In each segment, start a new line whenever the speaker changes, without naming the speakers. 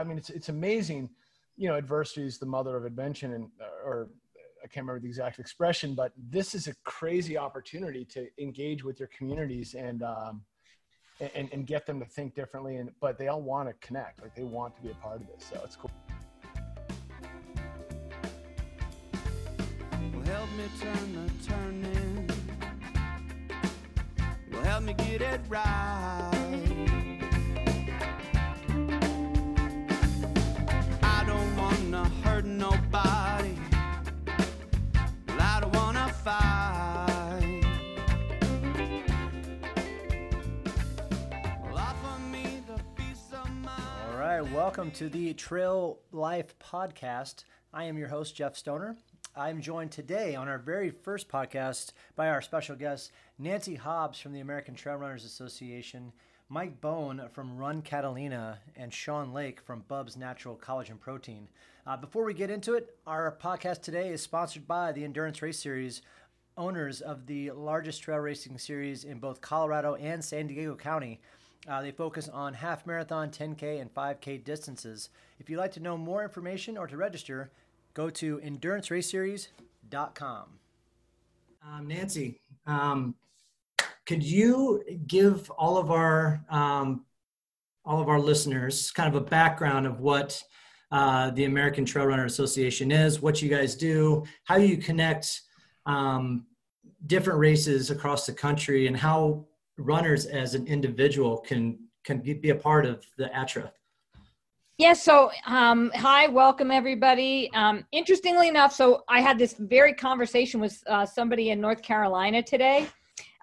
I mean, it's it's amazing. You know, adversity is the mother of invention, and or I can't remember the exact expression, but this is a crazy opportunity to engage with your communities and um, and, and get them to think differently. And but they all want to connect, like they want to be a part of this. So it's cool. Help me turn the turning. Well, help me get it right. Welcome to the Trail Life Podcast. I am your host, Jeff Stoner. I'm joined today on our very first podcast by our special guest, Nancy Hobbs from the American Trail Runners Association, Mike Bone from Run Catalina, and Sean Lake from Bub's Natural Collagen Protein. Uh, before we get into it, our podcast today is sponsored by the Endurance Race Series, owners of the largest trail racing series in both Colorado and San Diego County. Uh, they focus on half marathon, 10K, and 5K distances. If you'd like to know more information or to register, go to enduranceraceseries.com. Um, Nancy, um, could you give all of our um, all of our listeners kind of a background of what uh, the American Trail Runner Association is, what you guys do, how you connect um, different races across the country, and how runners as an individual can can be a part of the ATRA?
Yeah, so um, hi, welcome everybody. Um, interestingly enough, so I had this very conversation with uh, somebody in North Carolina today.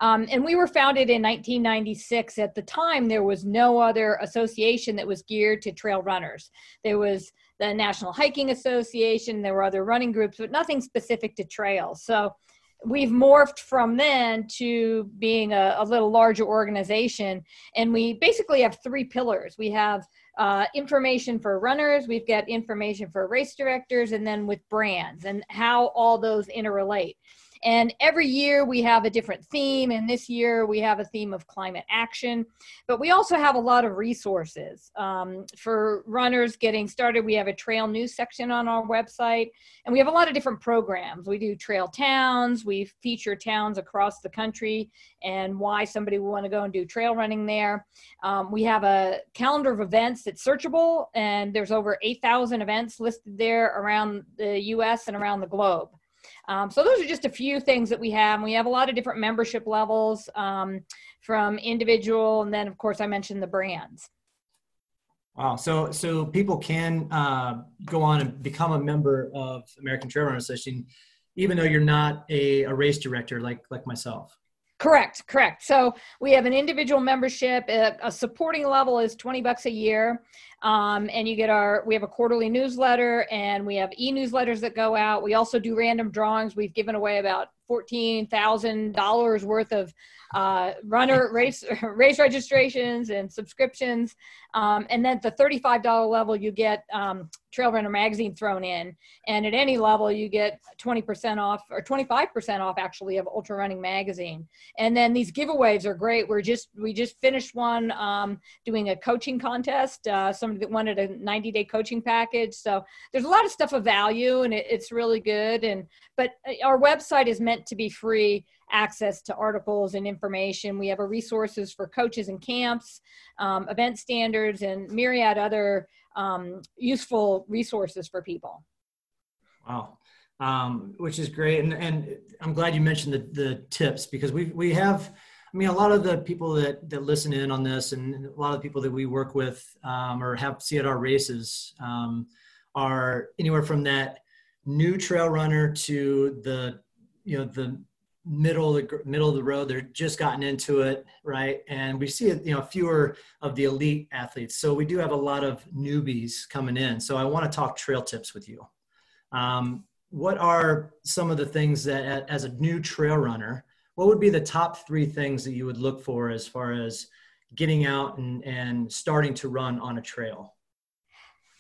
Um, and we were founded in 1996. At the time, there was no other association that was geared to trail runners. There was the National Hiking Association, there were other running groups, but nothing specific to trails. So we've morphed from then to being a, a little larger organization. And we basically have three pillars. We have uh, information for runners, we've got information for race directors, and then with brands and how all those interrelate. And every year we have a different theme. And this year we have a theme of climate action. But we also have a lot of resources um, for runners getting started. We have a trail news section on our website. And we have a lot of different programs. We do trail towns, we feature towns across the country and why somebody would want to go and do trail running there. Um, we have a calendar of events that's searchable, and there's over 8,000 events listed there around the US and around the globe. Um, so those are just a few things that we have. We have a lot of different membership levels um, from individual, and then of course I mentioned the brands.
Wow. So so people can uh, go on and become a member of American Trail Runner Association, even though you're not a, a race director like like myself.
Correct, correct. So we have an individual membership. A, a supporting level is twenty bucks a year, um, and you get our. We have a quarterly newsletter, and we have e-newsletters that go out. We also do random drawings. We've given away about fourteen thousand dollars worth of uh, runner race race registrations and subscriptions. Um, and then at the $35 level, you get um, Trail Runner Magazine thrown in. And at any level, you get 20% off or 25% off actually of Ultra Running Magazine. And then these giveaways are great. We're just, we just finished one um, doing a coaching contest. Uh, somebody that wanted a 90 day coaching package. So there's a lot of stuff of value and it, it's really good. And, but uh, our website is meant to be free access to articles and information. We have a resources for coaches and camps, um, event standards, and myriad other um, useful resources for people.
Wow. Um, which is great. And, and I'm glad you mentioned the, the tips because we, we have, I mean, a lot of the people that, that listen in on this and a lot of the people that we work with um, or have see at our races um, are anywhere from that new trail runner to the, you know, the middle of the middle of the road they're just gotten into it right? And we see you know fewer of the elite athletes. So we do have a lot of newbies coming in. So i want to talk trail tips with you. Um, what are some of the things that as a new trail runner what would be the top three things that you would look for as far as getting out and, and starting to run on a trail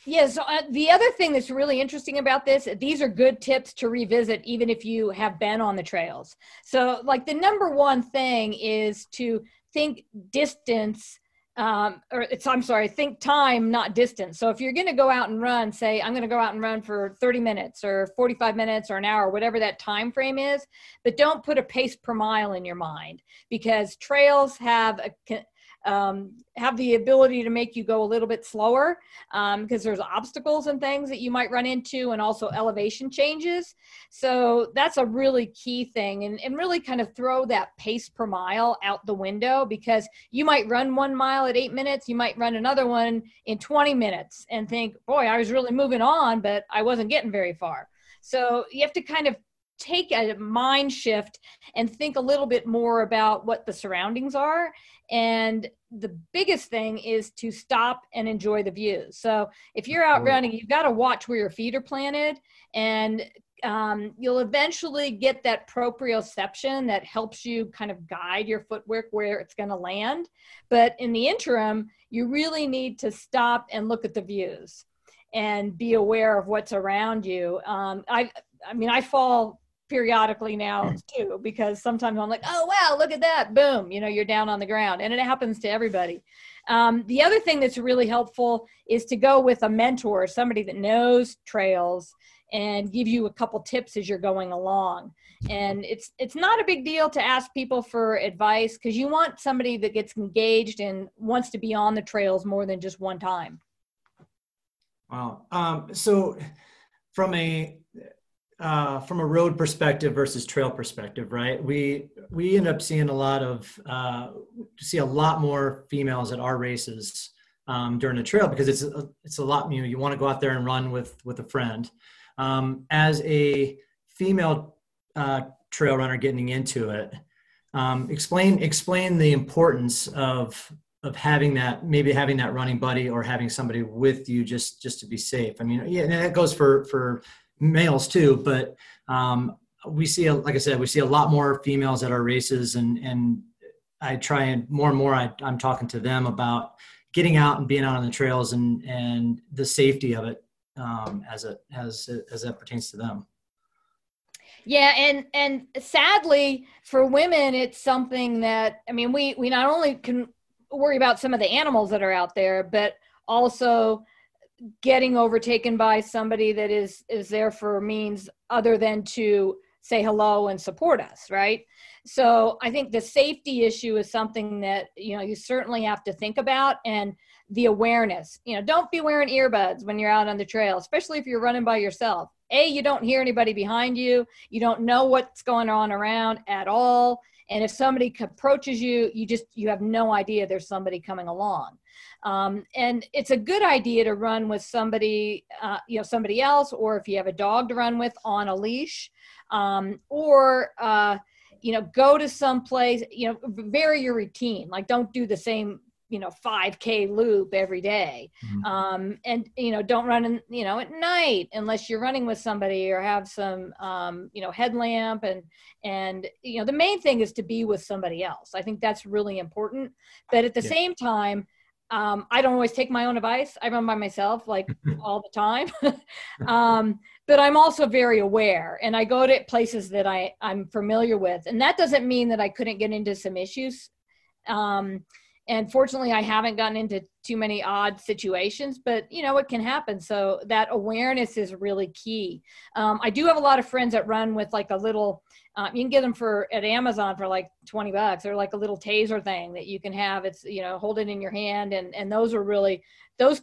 yeah, so uh, the other thing that's really interesting about this, these are good tips to revisit even if you have been on the trails. So, like the number one thing is to think distance um, or it's i'm sorry think time not distance. So if you're going to go out and run say i'm going to go out and run for 30 minutes or 45 minutes or an hour whatever that time frame is but don't put a pace per mile in your mind because trails have a um, have the ability to make you go a little bit slower because um, there's obstacles and things that you might run into and also elevation changes. So that's a really key thing and, and really kind of throw that pace per mile out the window because you might run one mile at eight minutes you might run another one in 20 minutes and think boy i was really moving on but i wasn't getting very far. So you have to kind of take a mind shift and think a little bit more about what the surroundings are and the biggest thing is to stop and enjoy the views. So if you're out running you've got to watch where your feet are planted and um, you'll eventually get that proprioception that helps you kind of guide your footwork where it's going to land. But in the interim you really need to stop and look at the views and be aware of what's around you. Um, i i mean i fall periodically now too because sometimes i'm like oh wow look at that boom you know you're down on the ground and it happens to everybody. Um, the other thing that's really helpful is to go with a mentor somebody that knows trails and give you a couple tips as you're going along. And it's it's not a big deal to ask people for advice because you want somebody that gets engaged and wants to be on the trails more than just one time.
Wow. Um, so from a uh, from a road perspective versus trail perspective, right? We we end up seeing a lot of uh, see a lot more females at our races um, during the trail because it's a, it's a lot. You know, you want to go out there and run with with a friend. Um, as a female uh, trail runner getting into it, um, explain explain the importance of of having that maybe having that running buddy or having somebody with you just just to be safe. I mean, yeah, and that goes for for males too, but um, we see, like I said, we see a lot more females at our races, and and I try and more and more I, I'm talking to them about getting out and being out on the trails and and the safety of it um, as it as as that pertains to them.
Yeah, and and sadly for women, it's something that I mean, we we not only can worry about some of the animals that are out there, but also getting overtaken by somebody that is is there for means other than to say hello and support us right? So i think the safety issue is something that you know you certainly have to think about and the awareness. You know don't be wearing earbuds when you're out on the trail especially if you're running by yourself. A you don't hear anybody behind you. You don't know what's going on around at all. And if somebody approaches you you just you have no idea there's somebody coming along um, and it's a good idea to run with somebody, uh, you know, somebody else, or if you have a dog to run with on a leash, um, or uh, you know, go to some place, you know, vary your routine. Like, don't do the same you know 5k loop every day. Mm-hmm. Um, and you know don't run in you know at night unless you're running with somebody or have some um, you know headlamp and and you know the main thing is to be with somebody else i think that's really important but at the yeah. same time um, I don't always take my own advice. I run by myself like all the time. um, but I'm also very aware and I go to places that I, I'm familiar with. And that doesn't mean that I couldn't get into some issues. Um, and fortunately, I haven't gotten into too many odd situations, but you know, it can happen. So that awareness is really key. Um, I do have a lot of friends that run with like a little um, you can get them for at Amazon for like 20 bucks. They're like a little taser thing that you can have. It's, you know, hold it in your hand. And, and those are really, those,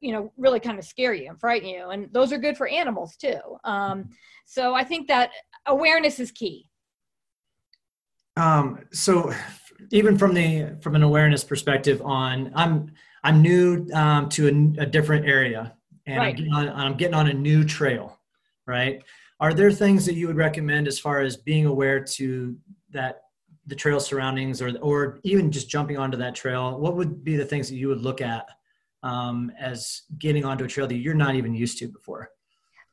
you know, really kind of scare you and frighten you. And those are good for animals too. Um, so I think that awareness is key.
Um, so even from the, from an awareness perspective on, I'm, I'm new um, to a, a different area and right. I'm, getting on, I'm getting on a new trail. Right are there things that you would recommend as far as being aware to that the trail surroundings or or even just jumping onto that trail what would be the things that you would look at um, as getting onto a trail that you're not even used to before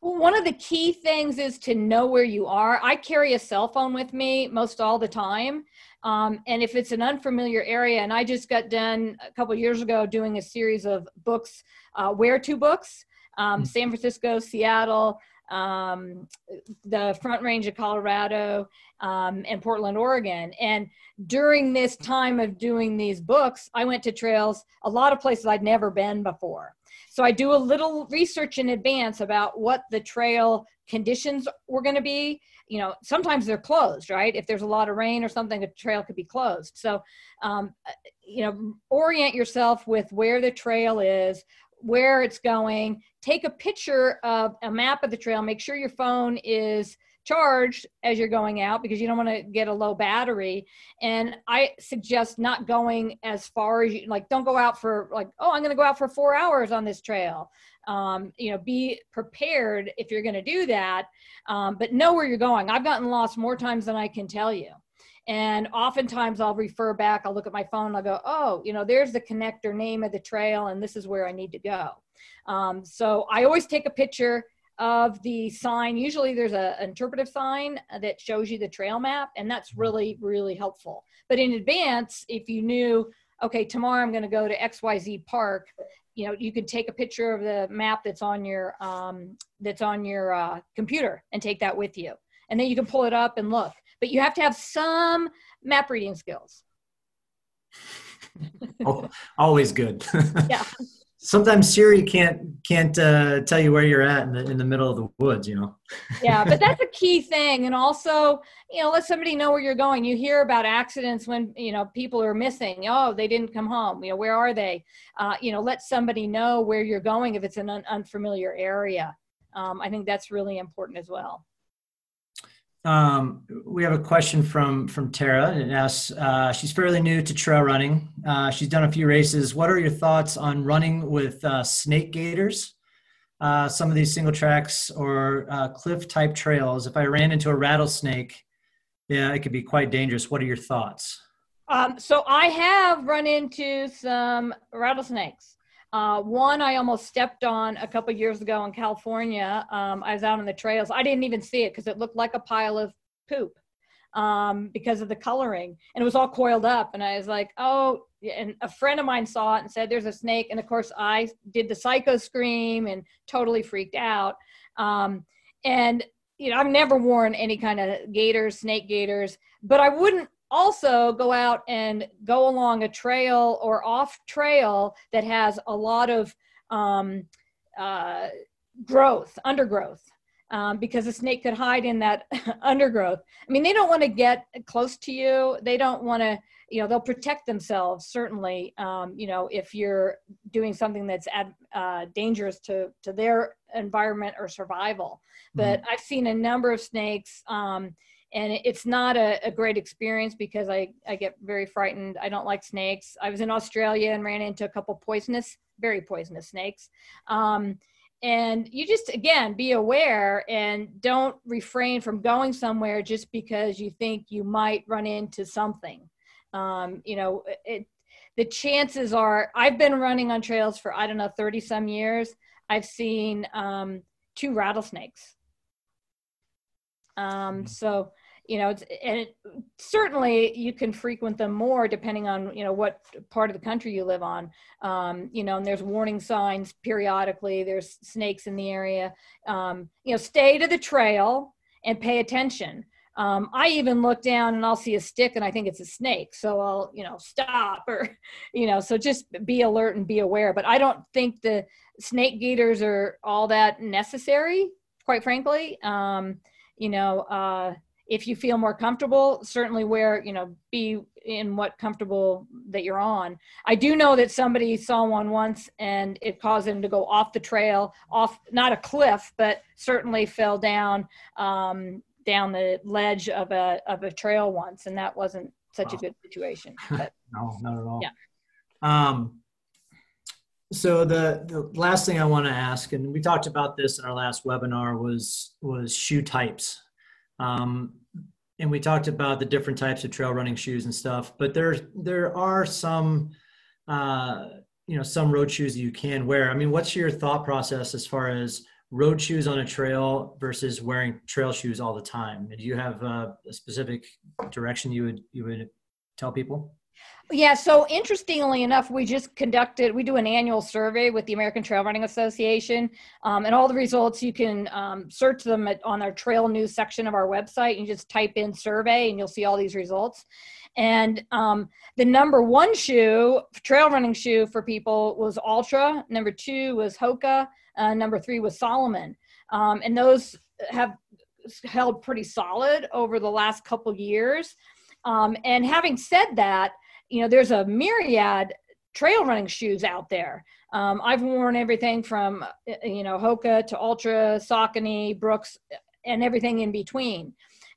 well, one of the key things is to know where you are. I carry a cell phone with me most all the time. Um, and if it's an unfamiliar area, and I just got done a couple years ago doing a series of books, uh, where to books, um, mm-hmm. San Francisco, Seattle, um, the Front Range of Colorado, um, and Portland, Oregon. And during this time of doing these books, I went to trails, a lot of places I'd never been before. So I do a little research in advance about what the trail conditions were going to be. You know, sometimes they're closed, right? If there's a lot of rain or something, the trail could be closed. So, um, you know, orient yourself with where the trail is, where it's going. Take a picture of a map of the trail. Make sure your phone is charged as you're going out because you don't want to get a low battery. And I suggest not going as far as you like, don't go out for like, oh, I'm going to go out for four hours on this trail. Um, you know, be prepared if you're going to do that, um, but know where you're going. I've gotten lost more times than I can tell you. And oftentimes I'll refer back, I'll look at my phone, I'll go, oh, you know, there's the connector name of the trail, and this is where I need to go. Um, so I always take a picture of the sign. Usually there's a, an interpretive sign that shows you the trail map, and that's mm-hmm. really, really helpful. But in advance, if you knew, okay, tomorrow I'm going to go to XYZ Park, you know, you could take a picture of the map that's on your um, that's on your uh, computer and take that with you, and then you can pull it up and look but you have to have some map reading skills.
oh, always good.
yeah.
Sometimes Siri can't can't uh, tell you where you're at in the in the middle of the woods, you know.
yeah, but that's a key thing, and also, you know, let somebody know where you're going. You hear about accidents when you know people are missing. Oh, they didn't come home. You know, where are they? Uh, you know, let somebody know where you're going if it's an un- unfamiliar area. Um, I think that's really important as well.
Um, we have a question from from Tara, and it asks, uh, she's fairly new to trail running. Uh, she's done a few races. What are your thoughts on running with uh, snake gaiters? Uh, some of these single tracks or uh, cliff type trails. If I ran into a rattlesnake, yeah, it could be quite dangerous. What are your thoughts?
Um, so I have run into some rattlesnakes. Uh, one I almost stepped on a couple years ago in California. Um, I was out on the trails. I didn't even see it because it looked like a pile of poop um, because of the coloring, and it was all coiled up. And I was like, "Oh!" And a friend of mine saw it and said, "There's a snake." And of course, I did the psycho scream and totally freaked out. Um, and you know, I've never worn any kind of gaiters, snake gaiters, but I wouldn't also go out and go along a trail or off trail that has a lot of um, uh, growth, undergrowth, um, because a snake could hide in that undergrowth. I mean, they don't want to get close to you. They don't want to, you know, they'll protect themselves certainly. Um, you know, if you're doing something that's ad, uh, dangerous to to their environment or survival. But mm-hmm. I've seen a number of snakes. Um, and it's not a, a, great experience because I, I get very frightened. I don't like snakes. I was in Australia and ran into a couple poisonous, very poisonous snakes. Um, and you just again be aware and don't refrain from going somewhere just because you think you might run into something. Um, you know, it, the chances are I've been running on trails for I don't know 30 some years. I've seen um, two rattlesnakes. Um, hmm. so you know, it's, and it, certainly you can frequent them more depending on, you know, what part of the country you live on. Um, you know, and there's warning signs periodically, there's snakes in the area. Um, you know, stay to the trail and pay attention. Um, I even look down and I'll see a stick and I think it's a snake. So I'll, you know, stop or, you know, so just be alert and be aware. But I don't think the snake gaiters are all that necessary, quite frankly. Um, you know, uh, if you feel more comfortable certainly wear you know be in what comfortable that you're on. I do know that somebody saw one once and it caused him to go off the trail off not a cliff but certainly fell down um, down the ledge of a of a trail once and that wasn't such wow. a good situation but,
no not at all.
Yeah.
Um so the, the last thing i want to ask and we talked about this in our last webinar was was shoe types um, and we talked about the different types of trail running shoes and stuff, but there there are some uh, you know some road shoes you can wear. I mean, what's your thought process as far as road shoes on a trail versus wearing trail shoes all the time? Do you have uh, a specific direction you would you would tell people?
Yeah, so interestingly enough, we just conducted, we do an annual survey with the American Trail Running Association, um, and all the results you can um, search them at, on our trail news section of our website. You just type in survey and you'll see all these results. And um, the number one shoe, trail running shoe for people was Altra, Number two was Hoka. Uh, number three was Salomon. Um, and those have held pretty solid over the last couple years. Um, and having said that, you know, there's a myriad trail running shoes out there. Um, I've worn everything from, you know, Hoka to Altra, Saucony, Brooks, and everything in between.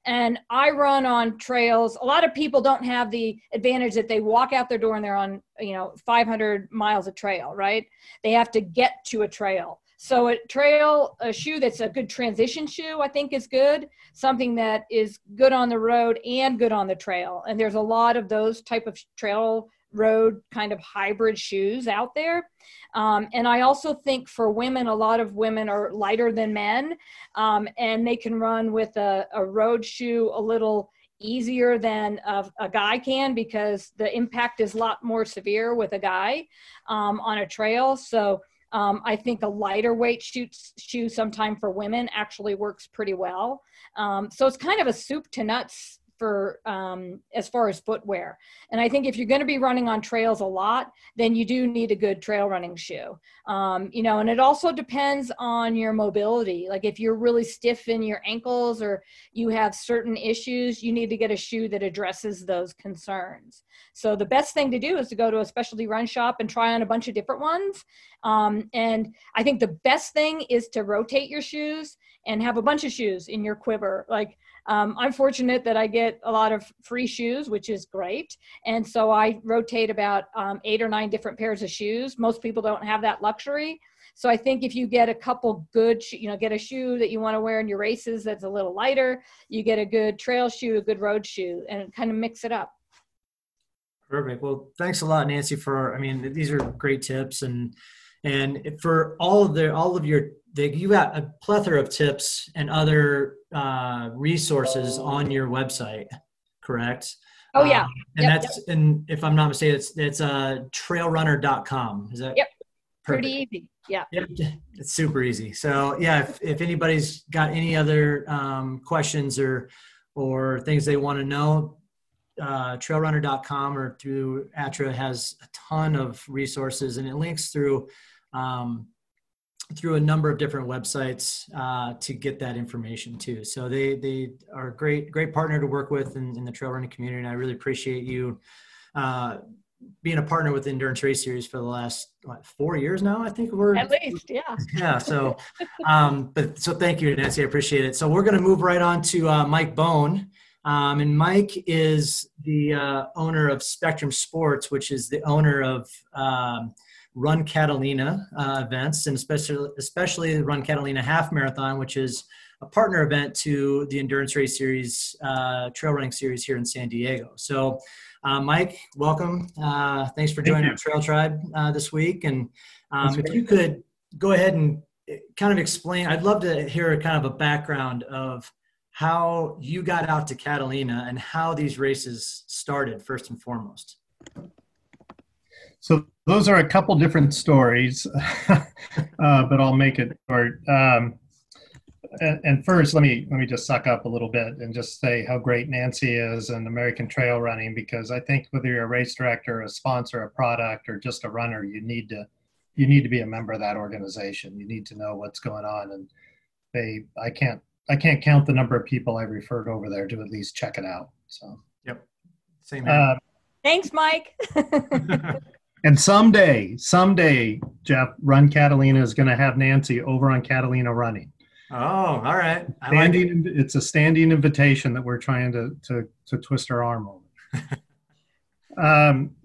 And I run on trails. A lot of people don't have the advantage that they walk out their door and they're on, you know, 500 miles of trail, right? They have to get to a trail. So a trail, a shoe that's a good transition shoe, I think is good. Something that is good on the road and good on the trail. And there's a lot of those type of trail road kind of hybrid shoes out there. Um, and I also think for women, a lot of women are lighter than men, um, and they can run with a, a road shoe a little easier than a, a, guy can because the impact is a lot more severe with a guy um, on a trail. So um, I think a lighter weight shoe, shoe sometime for women actually works pretty well. Um, so it's kind of a soup to nuts for um, as far as footwear. And I think if you're going to be running on trails a lot, then you do need a good trail running shoe. Um, you know, and it also depends on your mobility. Like if you're really stiff in your ankles or you have certain issues, you need to get a shoe that addresses those concerns. So the best thing to do is to go to a specialty run shop and try on a bunch of different ones. Um, and I think the best thing is to rotate your shoes and have a bunch of shoes in your quiver. Like um, I'm fortunate that I get a lot of free shoes, which is great. And so I rotate about um, eight or nine different pairs of shoes. Most people don't have that luxury. So I think if you get a couple good, you know, get a shoe that you want to wear in your races that's a little lighter, you get a good trail shoe, a good road shoe, and kind of mix it up.
Perfect. Well, thanks a lot, Nancy. For I mean, these are great tips, and and for all of the all of your you got a plethora of tips and other uh, resources on your website, correct?
Oh yeah. Um,
and yep, that's yep. and if I'm not mistaken, it's it's uh trailrunner.com. Is that
Yep. Perfect. Pretty easy. Yeah. Yep.
It's super easy. So yeah, if, if anybody's got any other um, questions or or things they want to know, uh, trailrunner.com or through ATRA has a ton of resources and it links through um, through a number of different websites uh, to get that information too. So they they are a great great partner to work with in, in the trail running community, and I really appreciate you uh, being a partner with the Endurance Race Series for the last what, four years now. I think we're
at least yeah
yeah. So um, but so thank you, Nancy. I appreciate it. So we're going to move right on to uh, Mike Bone. Um, and Mike is the uh, owner of Spectrum Sports, which is the owner of um, Run Catalina uh, events, and especially especially the Run Catalina Half Marathon, which is a partner event to the Endurance Race Series uh, Trail Running Series here in San Diego. So, uh, Mike, welcome. Uh, thanks for joining Thank our Trail Tribe uh, this week. And um, if you could go ahead and uh, kind of explain, I'd love to hear kind of a background of how you got out to Catalina and how these races started first and foremost.
So those are a couple different stories, uh, but I'll make it short. Um, and, and, first, let me let me just suck up a little bit and just say how great Nancy is and American Trail Running because I think whether you're a race director, a sponsor, a product, or just a runner, you need to you need to be a member of that organization. You need to know what's going on, and they I can't I can't count the number of people I referred over there to at least check it out. So
yep, same. Here. Uh,
Thanks, Mike.
And someday, someday, Jeff, Run Catalina is going to have Nancy over on Catalina running.
Oh, all right.
I standing, like it. It's a standing invitation that we're trying to to, to twist our arm over. um,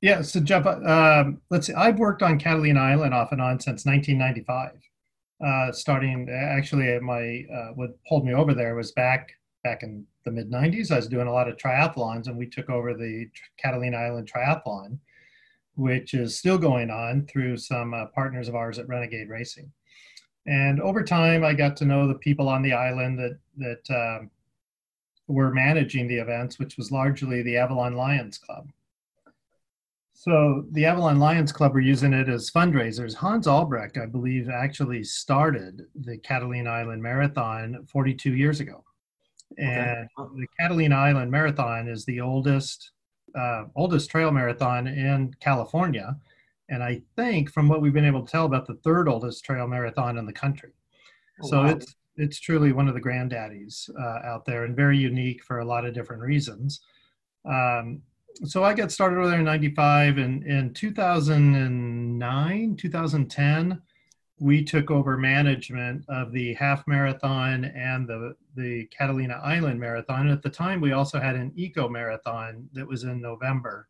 yeah. So Jeff, um, let's see. I've worked on Catalina Island off and on since 1995. Uh, starting actually, my uh, what pulled me over there was back back in the mid 90s. I was doing a lot of triathlons, and we took over the Catalina Island Triathlon which is still going on through some uh, partners of ours at Renegade Racing. And over time, I got to know the people on the island that that um, were managing the events, which was largely the Avalon Lions Club. So the Avalon Lions Club are using it as fundraisers. Hans Albrecht, I believe, actually started the Catalina Island Marathon 42 years ago. And okay. the Catalina Island Marathon is the oldest uh, oldest trail marathon in California, and I think from what we've been able to tell about the third oldest trail marathon in the country. Oh, so wow. it's it's truly one of the granddaddies uh, out there, and very unique for a lot of different reasons. Um, so I got started over there in 95 and in 2009, 2010, we took over management of the half marathon and the, the Catalina Island Marathon. And at the time, we also had an eco marathon that was in November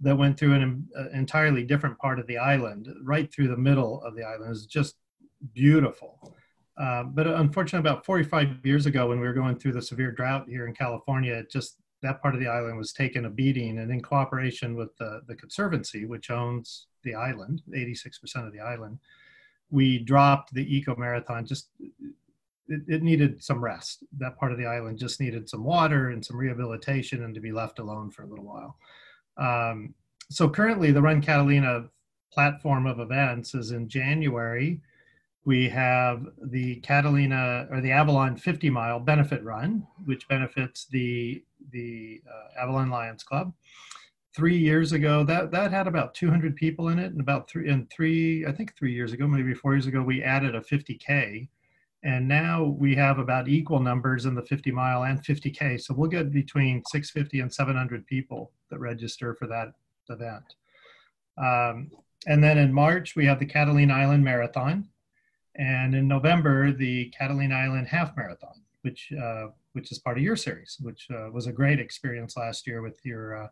that went through an, an entirely different part of the island, right through the middle of the island. It was just beautiful. Uh, but unfortunately, about 45 years ago, when we were going through the severe drought here in California, just that part of the island was taken a beating, and in cooperation with the, the Conservancy, which owns the island, 86% of the island, we dropped the eco marathon. Just it, it, needed some rest. That part of the island just needed some water and some rehabilitation, and to be left alone for a little while. Um, so currently, the Run Catalina platform of events is in January we have the Catalina or the Avalon 50 mile benefit run, which benefits the the uh, Avalon Lions Club. Three years ago, that that had about 200 people in it, and about three and three, I think three years ago, maybe four years ago, we added a 50k, and now we have about equal numbers in the 50 mile and 50k. So we'll get between 650 and 700 people that register for that event. Um, and then in March, we have the Catalina Island Marathon and in November the Catalina Island Half Marathon, which uh, which is part of your series, which uh, was a great experience last year with your uh,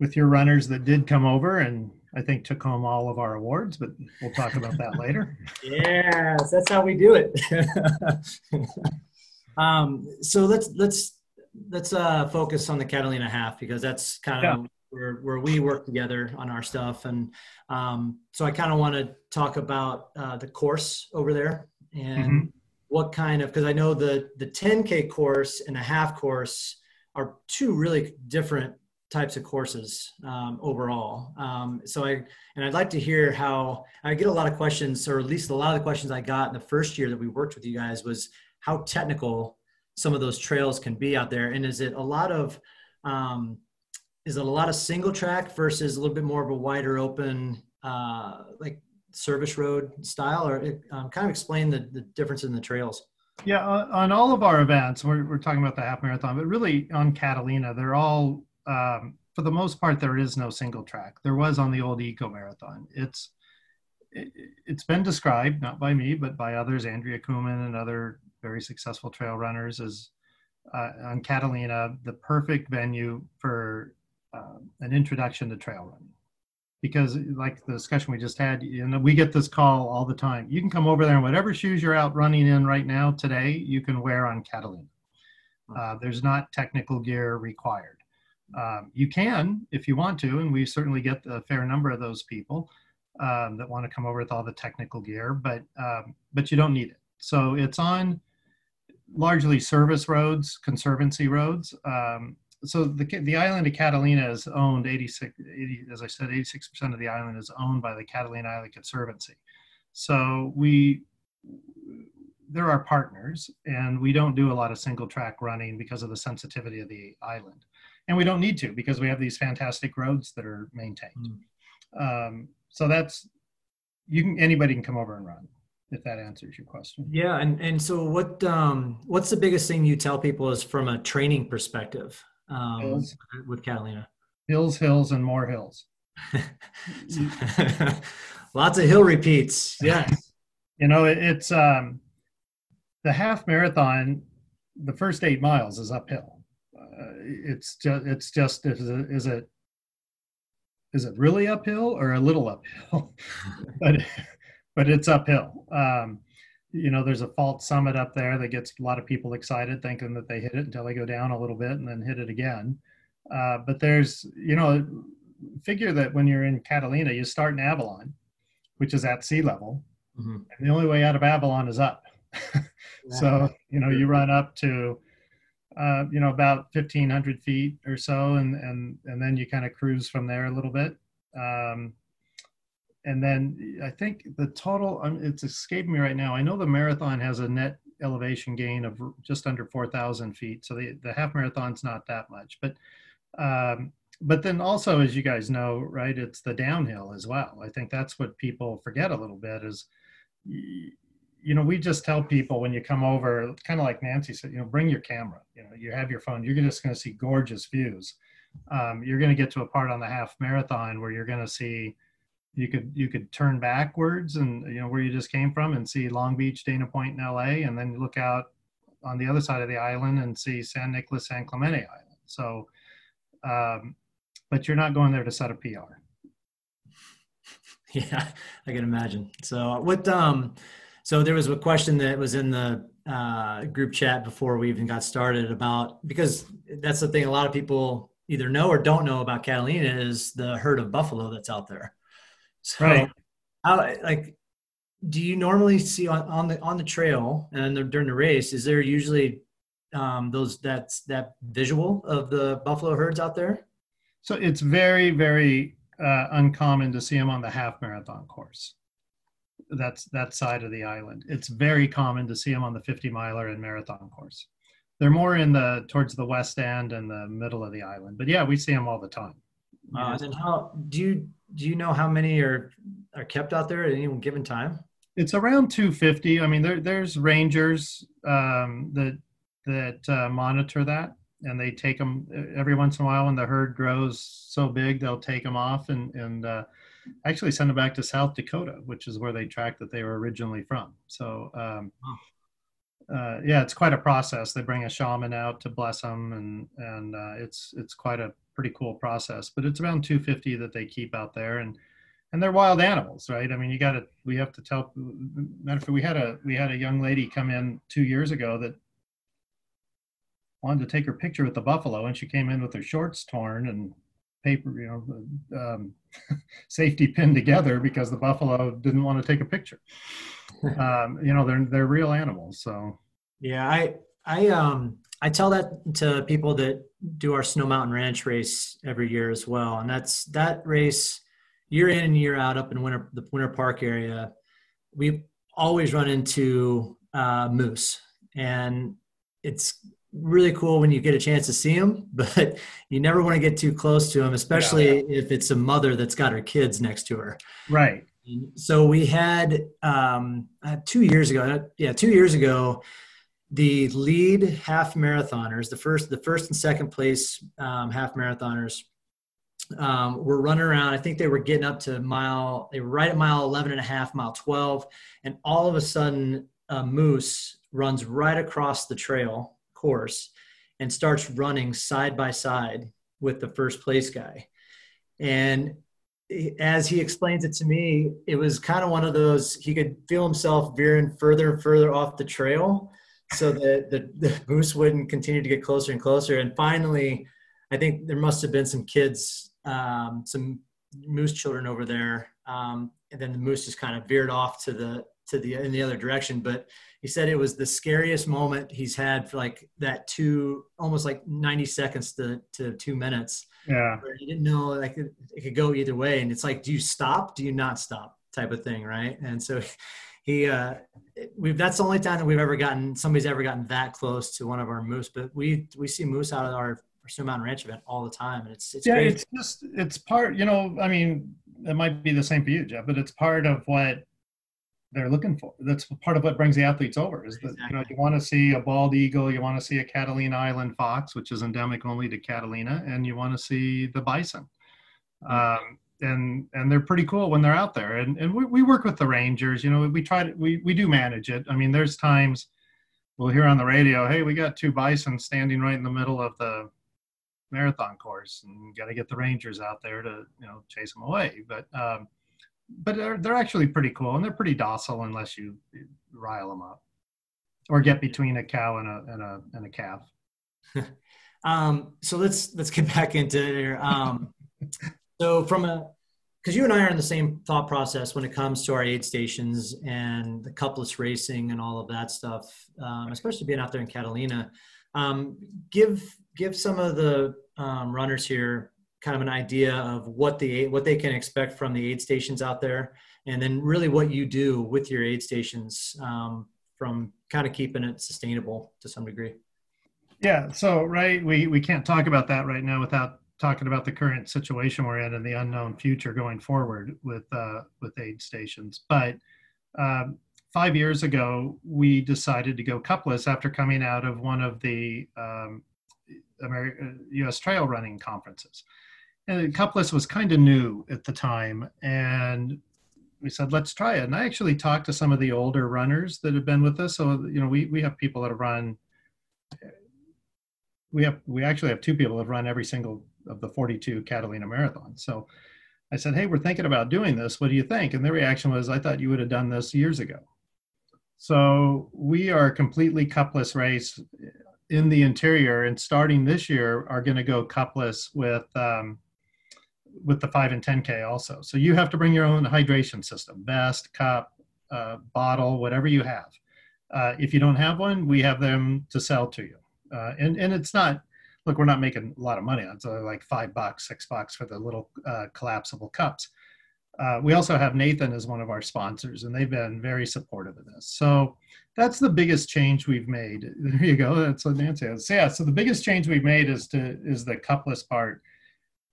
with your runners that did come over and I think took home all of our awards, but we'll talk about that later.
Yes, that's how we do it. um, so let's let's let's uh, focus on the Catalina half because that's kind of yeah where, where we work together on our stuff. And um, so I kind of want to talk about uh, the course over there and mm-hmm. what kind of, because I know the, the 10K course and the half course are two really different types of courses um, overall. Um, so I, and I'd like to hear how I get a lot of questions, or at least a lot of the questions I got in the first year that we worked with you guys was how technical some of those trails can be out there. And is it a lot of, um, is it a lot of single track versus a little bit more of a wider open uh, like service road style or um, kind of explain the, the difference in the trails
yeah on all of our events we're, we're talking about the half marathon but really on catalina they're all um, for the most part there is no single track. There was on the old eco marathon. It's it, has been described not by me but by others andrea kuhlman and other very successful trail runners as uh, on catalina the perfect venue for uh, an introduction to trail running. Because like the discussion we just had you know we get this call all the time. You can come over there and whatever shoes you're out running in right now today you can wear on catalina. Uh, there's not technical gear required um, you can if you want to and we certainly get a fair number of those people um, that want to come over with all the technical gear but um, but you don't need it. So it's on largely service roads conservancy roads. Um, so the the island of Catalina is owned 86, 80, as I said, 86 percent of the island is owned by the Catalina Island Conservancy. So we there are partners, and we don't do a lot of single track running because of the sensitivity of the island, and we don't need to because we have these fantastic roads that are maintained. Mm. Um, so that's you can anybody can come over and run if that answers your question.
Yeah, and and so what um, what's the biggest thing you tell people is from a training perspective? um, with Catalina.
Hills, hills, and more hills.
Lots of hill repeats. Yeah.
you know, it, it's um, the half marathon. The first eight miles is uphill. Uh, it's just, it's just, is it, is it, is it really uphill or a little uphill? but, but it's uphill. Um, you know, there's a false summit up there that gets a lot of people excited, thinking that they hit it until they go down a little bit and then hit it again. Uh, but there's, you know, figure that when you're in Catalina, you start in Avalon, which is at sea level, mm-hmm. and the only way out of Avalon is up. So, you know, you run up to uh, you know, about 1,500 feet or so, and and and then you kind of cruise from there a little bit. Um, and then I think the total, um, it's escaping me right now. I know the marathon has a net elevation gain of just under 4,000 feet, so the the half marathon's not that much, but um, but then also, as you guys know, right, it's the downhill as well. I think that's what people forget a little bit is you know, we just tell people when you come over, kind of like Nancy said, you know, bring your camera. You know, you have your phone. You're just going to see gorgeous views. Um, you're going to get to a part on the half marathon where you're going to see. You could you could turn backwards and you know where you just came from and see Long Beach, Dana Point, in LA, and then look out on the other side of the island and see San Nicolas, San Clemente Island. So, um, but you're not going there to set a PR.
Yeah, I can imagine. So, what um, so there was a question that was in the uh, group chat before we even got started about because that's the thing a lot of people either know or don't know about Catalina is the herd of buffalo that's out there. So, right. how like do you normally see on, on the on the trail and the, during the race? Is there usually um, those that's that visual of the buffalo herds out there?
So it's very very uh, uncommon to see them on the half marathon course that's that side of the island. It's very common to see them on the 50 miler and marathon course. They're more in the towards the west end and the middle of the island. But yeah, we see them all the time.
Uh, and how do you do you know how many are are kept out there at any given time?
It's around 250. I mean, there there's rangers um, that that uh, monitor that, and they take them every once in a while when the herd grows so big, they'll take them off and and uh, actually send them back to South Dakota, which is where they tracked that they were originally from. So, um, uh, yeah, it's quite a process. They bring a shaman out to bless them, and and uh, it's it's quite a pretty cool process. But it's around 250 that they keep out there, and and they're wild animals, right? I mean, you got to we have to tell. Matter of fact, we had a we had a young lady come in two years ago that wanted to take her picture with the buffalo, and she came in with her shorts torn and paper, you know, um, safety pinned together because the buffalo didn't want to take a picture. Um, you know, they're they're real animals. So
yeah, I I um I tell that to people that do our Snow Mountain Ranch race every year as well, and that's that race year in and year out up in winter the Winter Park area. We always run into uh, moose, and it's really cool when you get a chance to see them, but you never want to get too close to them, especially yeah. if it's a mother that's got her kids next to her.
Right.
So we had um, uh, two years ago, yeah, two years ago, the lead half marathoners, the first, the first and second place um, half marathoners, um, were running around. I think they were getting up to mile, they were right at mile 11 and a half, mile 12. And all of a sudden, a moose runs right across the trail course and starts running side by side with the first place guy. And as he explains it to me, it was kind of one of those, he could feel himself veering further and further off the trail so that the, the moose wouldn't continue to get closer and closer. And finally, I think there must have been some kids, um, some moose children over there. Um, and then the moose just kind of veered off to the, to the, in the other direction. But he said it was the scariest moment he's had for like that two almost like 90 seconds to, to two minutes.
Yeah.
He didn't know like it, it, could go either way. And it's like do you stop do you not stop type of thing right? And so he uh we've that's the only time that we've ever gotten somebody's ever gotten that close to one of our moose but we we see moose out of our, our Snow Mountain Ranch event all the time and it's, it's
yeah it's just it's part you know I mean it might be the same for you Jeff but it's part of what they're looking for. That's part of what brings the athletes over. Is that exactly. you know you want to see a bald eagle, you want to see a Catalina Island fox, which is endemic only to Catalina, and you want to see the bison. Um, and and they're pretty cool when they're out there. And and we, we work with the rangers. You know, we try to we we do manage it. I mean, there's times we'll hear on the radio, hey, we got two bison standing right in the middle of the marathon course, and got to get the rangers out there to you know chase them away. But um, but they're, they're actually pretty cool and they're pretty docile unless you, rile them up or get between a cow and a and a and a calf.
um, so let's let's get back into here. Um, so from a because you and I are in the same thought process when it comes to our aid stations and the cupless racing and all of that stuff, um, especially being out there in Catalina. um, give give some of the um, runners here kind of an idea of what the what they can expect from the aid stations out there, and then really what you do with your aid stations um, from kind of keeping it sustainable to some degree.
Yeah. So right, we we can't talk about that right now without talking about the current situation we're in and the unknown future going forward with uh, with aid stations. But um, five years ago, we decided to go cupless after coming out of one of the um, American, U.S. trail running conferences. And cupless was kind of new at the time, and we said let's try it. And I actually talked to some of the older runners that have been with us. So you know, we we have people that have run. We have we actually have two people that have run every single of the 42 Catalina marathons. So I said, hey, we're thinking about doing this. What do you think? And their reaction was, I thought you would have done this years ago. So we are a completely cupless race in the interior, and starting this year, are going to go cupless with um, with the five and 10k also. So you have to bring your own hydration system, vest, cup, uh, bottle, whatever you have. Uh, if you don't have one, we have them to sell to you. Uh, and and it's not look, we're not making a lot of money on it. So like five bucks, six bucks for the little uh, collapsible cups. Uh, we also have Nathan as one of our sponsors, and they've been very supportive of this. So that's the biggest change we've made. There you go. That's what Nancy has. So yeah. So the biggest change we've made is to is the cupless part.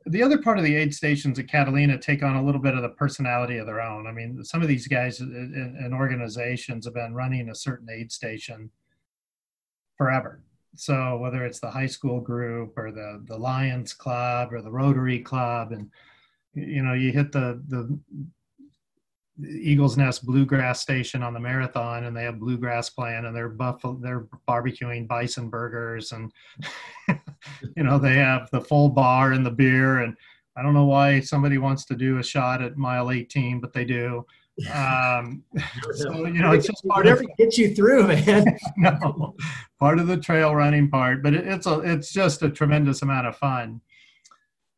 The other part of the aid stations at Catalina take on a little bit of the personality of their own. I mean, some of these guys and organizations have been running a certain aid station forever so whether it's the high school group or the the Lions Club or the Rotary Club, and you know you hit the the Eagles Nest Bluegrass Station on the marathon, and they have bluegrass playing, and they're buffalo, they're barbecuing bison burgers, and you know they have the full bar and the beer, and I don't know why somebody wants to do a shot at mile 18, but they do. Um, so you know, it's just
part whatever of, gets you through, man.
no, part of the trail running part, but it, it's a it's just a tremendous amount of fun.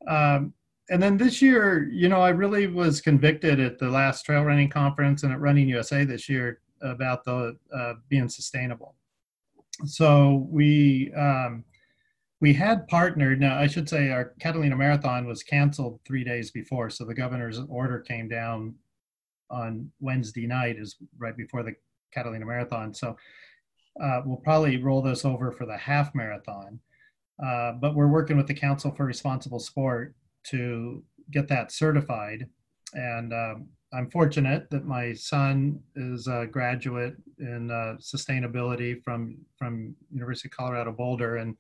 Um, and then this year, you know, I really was convicted at the last trail running conference and at Running USA this year about the uh, being sustainable. So we um, we had partnered. Now I should say our Catalina Marathon was canceled three days before, so the governor's order came down on Wednesday night is right before the Catalina Marathon. So uh, we'll probably roll this over for the half marathon. Uh, but we're working with the Council for Responsible Sport to get that certified. And um, I'm fortunate that my son is a graduate in uh, sustainability from from University of Colorado Boulder, and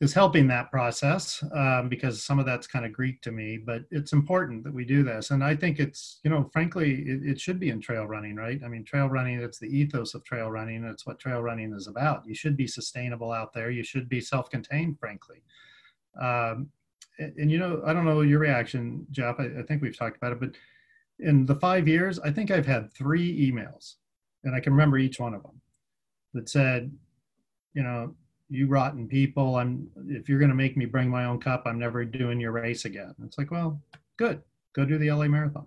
is helping that process um, because some of that's kind of Greek to me, but it's important that we do this. And I think it's, you know, frankly, it, it, should be in trail running, right? I mean, trail running, it's the ethos of trail running. It's what trail running is about. You should be sustainable out there. You should be self contained, frankly. Um, and, and, you know, I don't know your reaction, Jeff. I, I think we've talked about it, but in the five years, I think I've had three emails, and I can remember each one of them that said, you know, you rotten people i'm if you're going to make me bring my own cup i'm never doing your race again. It's like well good. Go do the la marathon.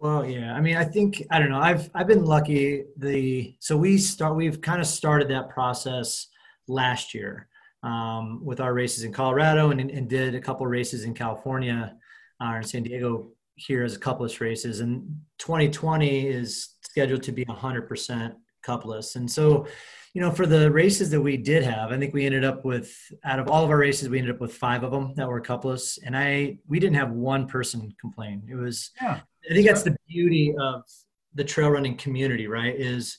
Well yeah i mean i think i don't know i've i've been lucky the so we start we've kind of started that process last year um, with our races in colorado and, and did a couple races in california uh, in san diego here as a cupless races. And 2020 is scheduled to be 100% cupless and so you know, for the races that we did have, I think we ended up with out of all of our races, we ended up with five of them that were cupless, and I we didn't have one person complain. It was, yeah, I think that's the beauty of the trail running community, right? Is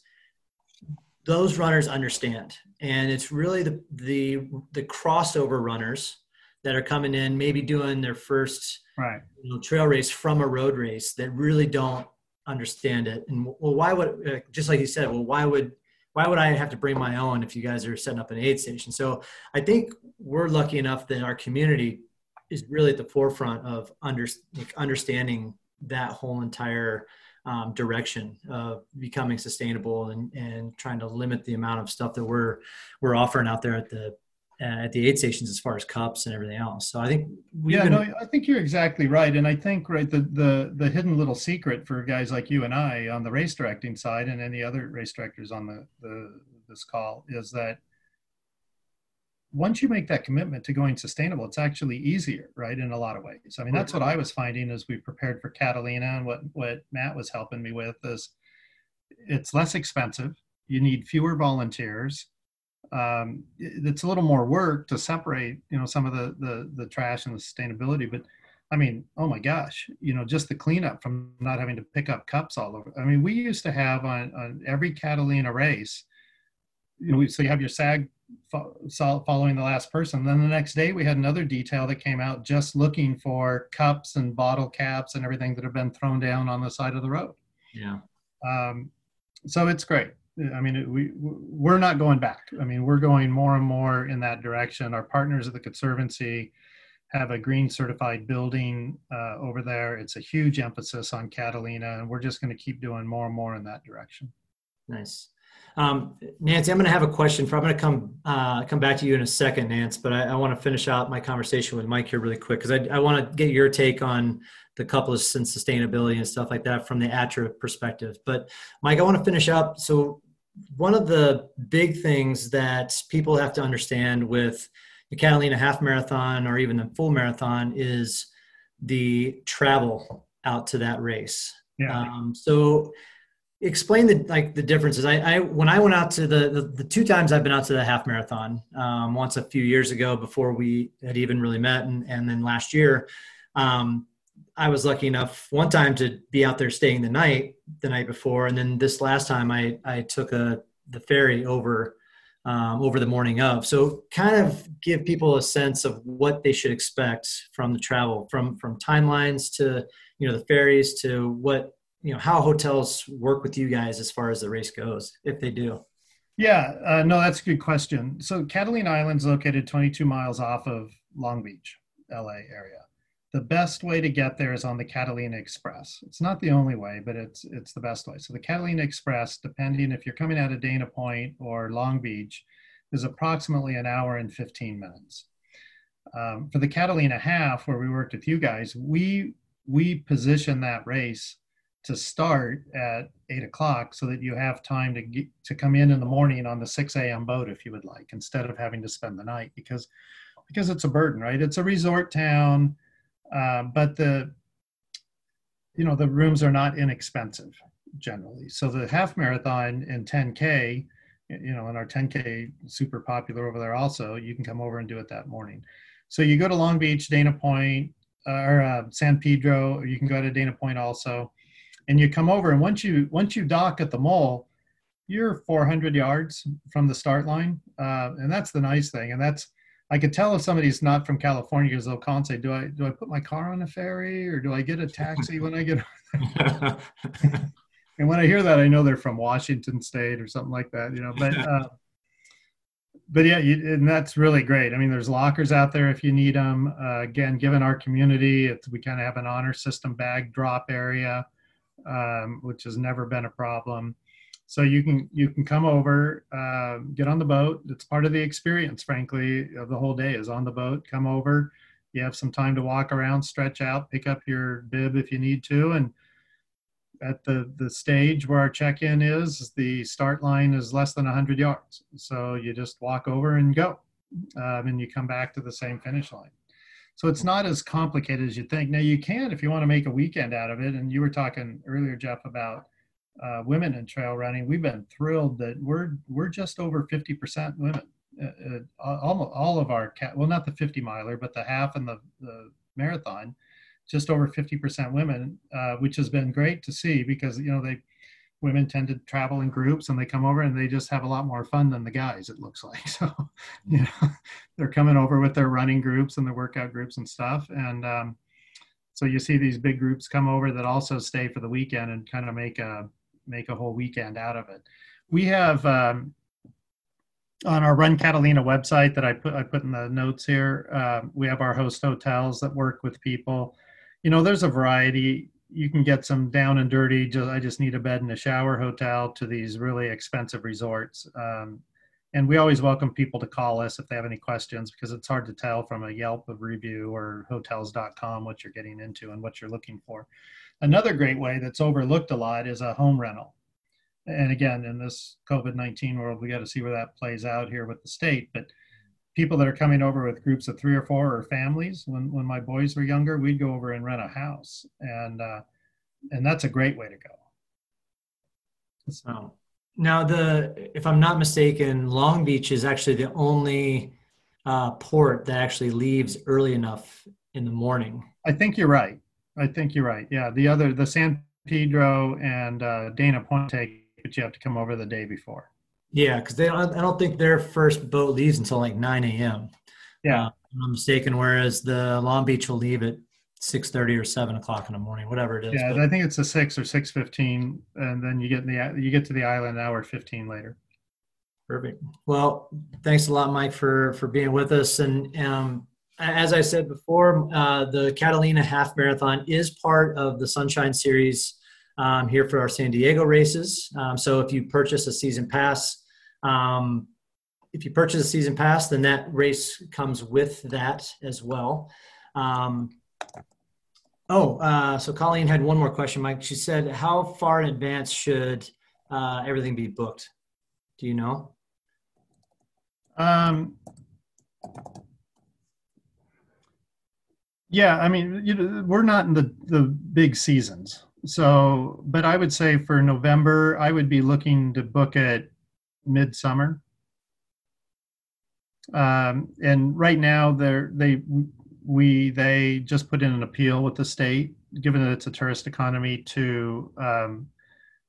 those runners understand, and it's really the the the crossover runners that are coming in, maybe doing their first
right
you know, trail race from a road race that really don't understand it. And well, why would uh, just like you said, well, why would why would I have to bring my own if you guys are setting up an aid station? So I think we're lucky enough that our community is really at the forefront of under, like understanding that whole entire um, direction of becoming sustainable and, and trying to limit the amount of stuff that we're we're offering out there at the Uh, at the aid stations as far as cups and everything else. So I think
yeah, been... no, I think you're exactly right, and I think right the the the hidden little secret for guys like you and I on the race directing side, and any other race directors on the the this call is that once you make that commitment to going sustainable, it's actually easier, right? In a lot of ways. I mean, that's what I was finding as we prepared for Catalina and what, what Matt was helping me with is it's less expensive. You need fewer volunteers. Um, it's a little more work to separate, you know, some of the, the, the trash and the sustainability, but I mean, oh my gosh, you know, just the cleanup from not having to pick up cups all over. I mean, we used to have on, on every Catalina race, you know, so you have your SAG following the last person. Then the next day we had another detail that came out just looking for cups and bottle caps and everything that have been thrown down on the side of the road.
Yeah.
Um, so it's great. I mean, we we're not going back. I mean, we're going more and more in that direction. Our partners at the Conservancy have a green certified building uh, over there. It's a huge emphasis on Catalina, and we're just going to keep doing more and more in that direction.
Nice. Um, Nancy, I'm going to have a question for. I'm going to come uh, come back to you in a second, Nance. But I, I want to finish out my conversation with Mike here really quick because I, I want to get your take on the cupless and sustainability and stuff like that from the ATRA perspective. But Mike, I want to finish up. So one of the big things that people have to understand with the Catalina half marathon or even the full marathon is the travel out to that race. Yeah. Um, so explain the like the differences. I, I when I went out to the, the, the two times I've been out to the half marathon, um, once a few years ago before we had even really met, and and then last year, um, I was lucky enough one time to be out there staying the night the night before, and then this last time I I took a the ferry over um, over the morning of. So kind of give people a sense of what they should expect from the travel, from from timelines to you know the ferries to what you know how hotels work with you guys as far as the race goes, if they do.
Yeah, uh, no, that's a good question. So Catalina Island is located 22 miles off of Long Beach, LA area. The best way to get there is on the Catalina Express. It's not the only way, but it's it's the best way. So the Catalina Express, depending if you're coming out of Dana Point or Long Beach, is approximately an hour and 15 minutes. Um, for the Catalina half, where we worked with you guys, we we position that race to start at eight o'clock so that you have time to get, to come in in the morning on the 6 a.m. boat if you would like, instead of having to spend the night because because it's a burden, right? It's a resort town uh, but the you know the rooms are not inexpensive generally. So the half marathon and 10k, you know, and our 10k super popular over there also. You can come over and do it that morning. So you go to Long Beach, Dana Point, uh, or uh, San Pedro, or you can go to Dana Point also, and you come over. And once you once you dock at the Mole, you're 400 yards from the start line, uh, and that's the nice thing. And that's I could tell if somebody's not from California because they'll call and say, "Do I do I put my car on a ferry or do I get a taxi when I get?" and when I hear that, I know they're from Washington State or something like that, you know. But uh, but yeah, you, and that's really great. I mean, there's lockers out there if you need them. Uh, again, given our community, we kind of have an honor system bag drop area, um, which has never been a problem so you can you can come over uh, get on the boat. It's part of the experience frankly of the whole day is on the boat come over. You have some time to walk around stretch out pick up your bib if you need to. And at the the stage where our check-in is the start line is less than 100 yards. So you just walk over and go um, and you come back to the same finish line. So it's not as complicated as you think. Now you can if you want to make a weekend out of it. And you were talking earlier jeff about uh, women in trail running, we've been thrilled that we're we're just over 50% women. Uh, uh, almost all of our well, not the 50 miler, but the half and the, the marathon, just over 50% women, uh, which has been great to see because you know they women tend to travel in groups and they come over and they just have a lot more fun than the guys it looks like so you know they're coming over with their running groups and their workout groups and stuff and um, so you see these big groups come over that also stay for the weekend and kind of make a make a whole weekend out of it. We have um, on our Run Catalina website that I put I put in the notes here. Uh, we have our host hotels that work with people. You know, there's a variety. You can get some down and dirty. Just, I just need a bed and a shower hotel to these really expensive resorts. Um, and we always welcome people to call us if they have any questions because it's hard to tell from a Yelp review or hotels.com what you're getting into and what you're looking for. Another great way that's overlooked a lot is a home rental. And again, in this COVID 19 world, we got to see where that plays out here with the state. But people that are coming over with groups of three or four or families. When when my boys were younger, we'd go over and rent a house, and uh, and that's a great way to go.
So now the if I'm not mistaken, Long Beach is actually the only uh, port that actually leaves early enough in the morning.
I think you're right. I think you're right. Yeah, the other the San Pedro and uh, Dana Point take, but you have to come over the day before.
Yeah, because they don't, I don't think their first boat leaves until like 9 a.m.
Yeah,
uh, I'm mistaken. Whereas the Long Beach will leave at 6:30 or 7 o'clock in the morning, whatever it is.
Yeah, but, I think it's a six or 6:15, and then you get in the you get to the island an hour 15 later.
Perfect. Well, thanks a lot, Mike, for for being with us. And um, as I said before, uh, the Catalina Half Marathon is part of the Sunshine Series um, here for our San Diego races. Um, so if you purchase a season pass, um, if you purchase a season pass, then that race comes with that as well. Um, oh, uh, so Colleen had one more question, Mike. She said, "How far in advance should uh, everything be booked?" Do you know?
Um, yeah, I mean, you know, we're not in the the big seasons, so but I would say for November, I would be looking to book it midsummer. Um, and right now, they're they we they just put in an appeal with the state, given that it's a tourist economy, to um,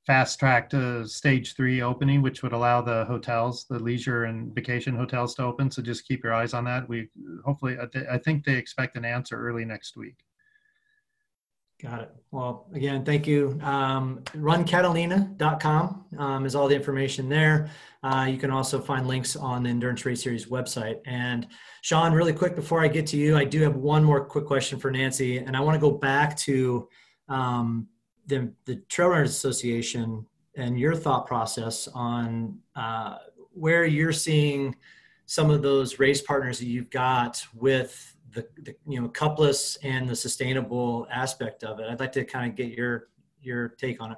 fast track to stage three opening, which would allow the hotels, the leisure and vacation hotels to open. So just keep your eyes on that. We hopefully, I think they expect an answer early next week.
Got it. Well, again, thank you. Um, runcatalina.com um, is all the information there. Uh, you can also find links on the Endurance Race Series website. And Sean, really quick before I get to you, I do have one more quick question for Nancy, and I want to go back to um, the, the Trail Runners Association and your thought process on uh, where you're seeing some of those race partners that you've got with the, the, you know cupless and the sustainable aspect of it. I'd like to kind of get your your take on it.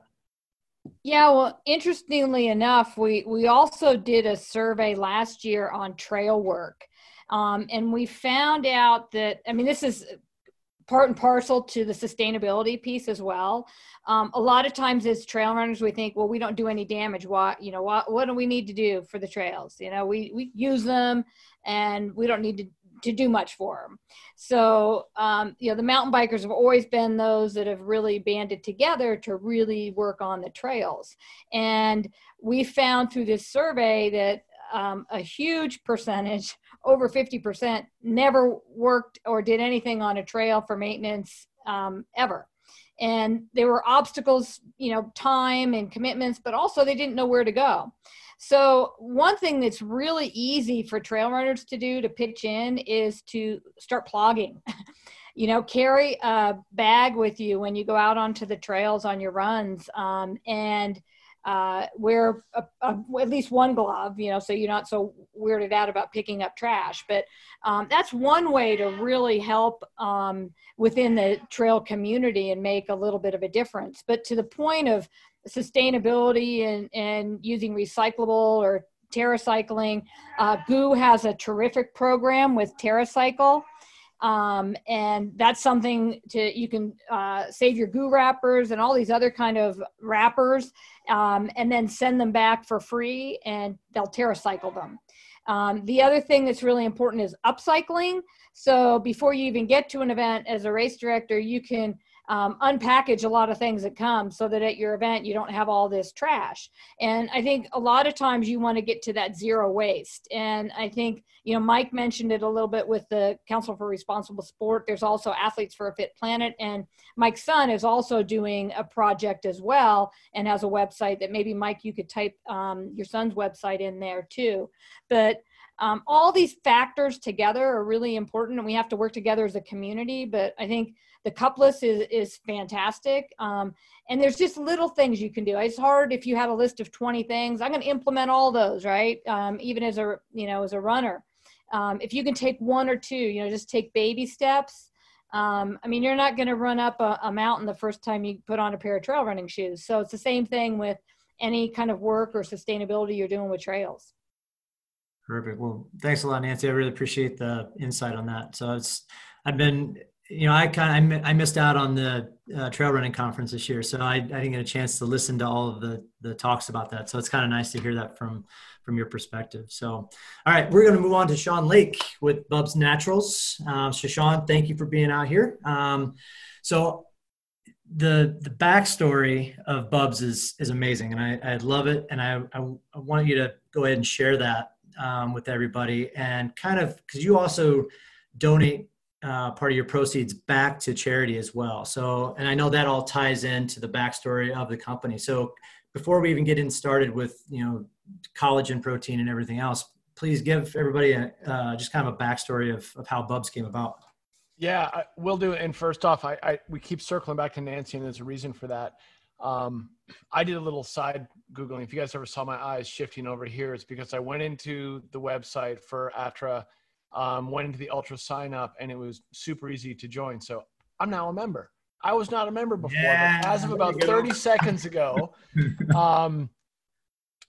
Yeah, well, interestingly enough, we we also did a survey last year on trail work, um, and we found out that I mean this is part and parcel to the sustainability piece as well. Um, a lot of times as trail runners, we think, well, we don't do any damage. What, you know, what, what do we need to do for the trails? You know, we, we use them and we don't need to, to do much for them. So, um, you know, the mountain bikers have always been those that have really banded together to really work on the trails. And we found through this survey that um, a huge percentage, over 50%, never worked or did anything on a trail for maintenance um, ever. And there were obstacles, you know, time and commitments, but also they didn't know where to go. So, one thing that's really easy for trail runners to do to pitch in is to start plogging. you know, carry a bag with you when you go out onto the trails on your runs um, and uh, wear a, a, at least one glove, you know, so you're not so weirded out about picking up trash. But um, that's one way to really help um, within the trail community and make a little bit of a difference. But to the point of sustainability and, and using recyclable or TerraCycling, uh, GU has a terrific program with TerraCycle. Um, and that's something to you can uh, save your GU wrappers and all these other kind of wrappers um, and then send them back for free and they'll TerraCycle them. Um, the other thing that's really important is upcycling. So before you even get to an event as a race director you can um, unpackage a lot of things that come so that at your event you don't have all this trash. And I think a lot of times you want to get to that zero waste. And I think, you know, Mike mentioned it a little bit with the Council for Responsible Sport. There's also Athletes for a Fit Planet. And Mike's son is also doing a project as well and has a website that maybe, Mike, you could type um, your son's website in there too. But um, all these factors together are really important and we have to work together as a community. But I think the cupless is is fantastic. Um, and there's just little things you can do. It's hard if you have a list of 20 things. I'm going to implement all those right? Um, even as a you know as a runner. Um, if you can take one or two you know just take baby steps. Um, i mean you're not going to run up a, a mountain the first time you put on a pair of trail running shoes. So it's the same thing with any kind of work or sustainability you're doing with trails.
Perfect. Well, thanks a lot, Nancy. I really appreciate the insight on that. So it's, I've been, you know, I kind of, I missed out on the uh, trail running conference this year, so I, I didn't get a chance to listen to all of the the talks about that. So it's kind of nice to hear that from from your perspective. So, all right, we're going to move on to Sean Lake with Bubs Naturals. Uh, so, Sean, thank you for being out here. Um, so, the the backstory of Bubs is is amazing, and I, I love it, and I, I, I want you to go ahead and share that um, with everybody, and kind of because you also donate uh, part of your proceeds back to charity as well. So, and I know that all ties into the backstory of the company. So, before we even get in started with you know collagen protein and everything else, please give everybody a, uh, just kind of a backstory of, of how Bubs came about.
Yeah, I, we'll do. It. And first off, I, I, we keep circling back to Nancy, and there's a reason for that. Um, I did a little side googling. If you guys ever saw my eyes shifting over here, it's because I went into the website for ATRA, um, went into the UltraSignup, and it was super easy to join. So I'm now a member. I was not a member before, yeah, but as of about 30 seconds ago, um,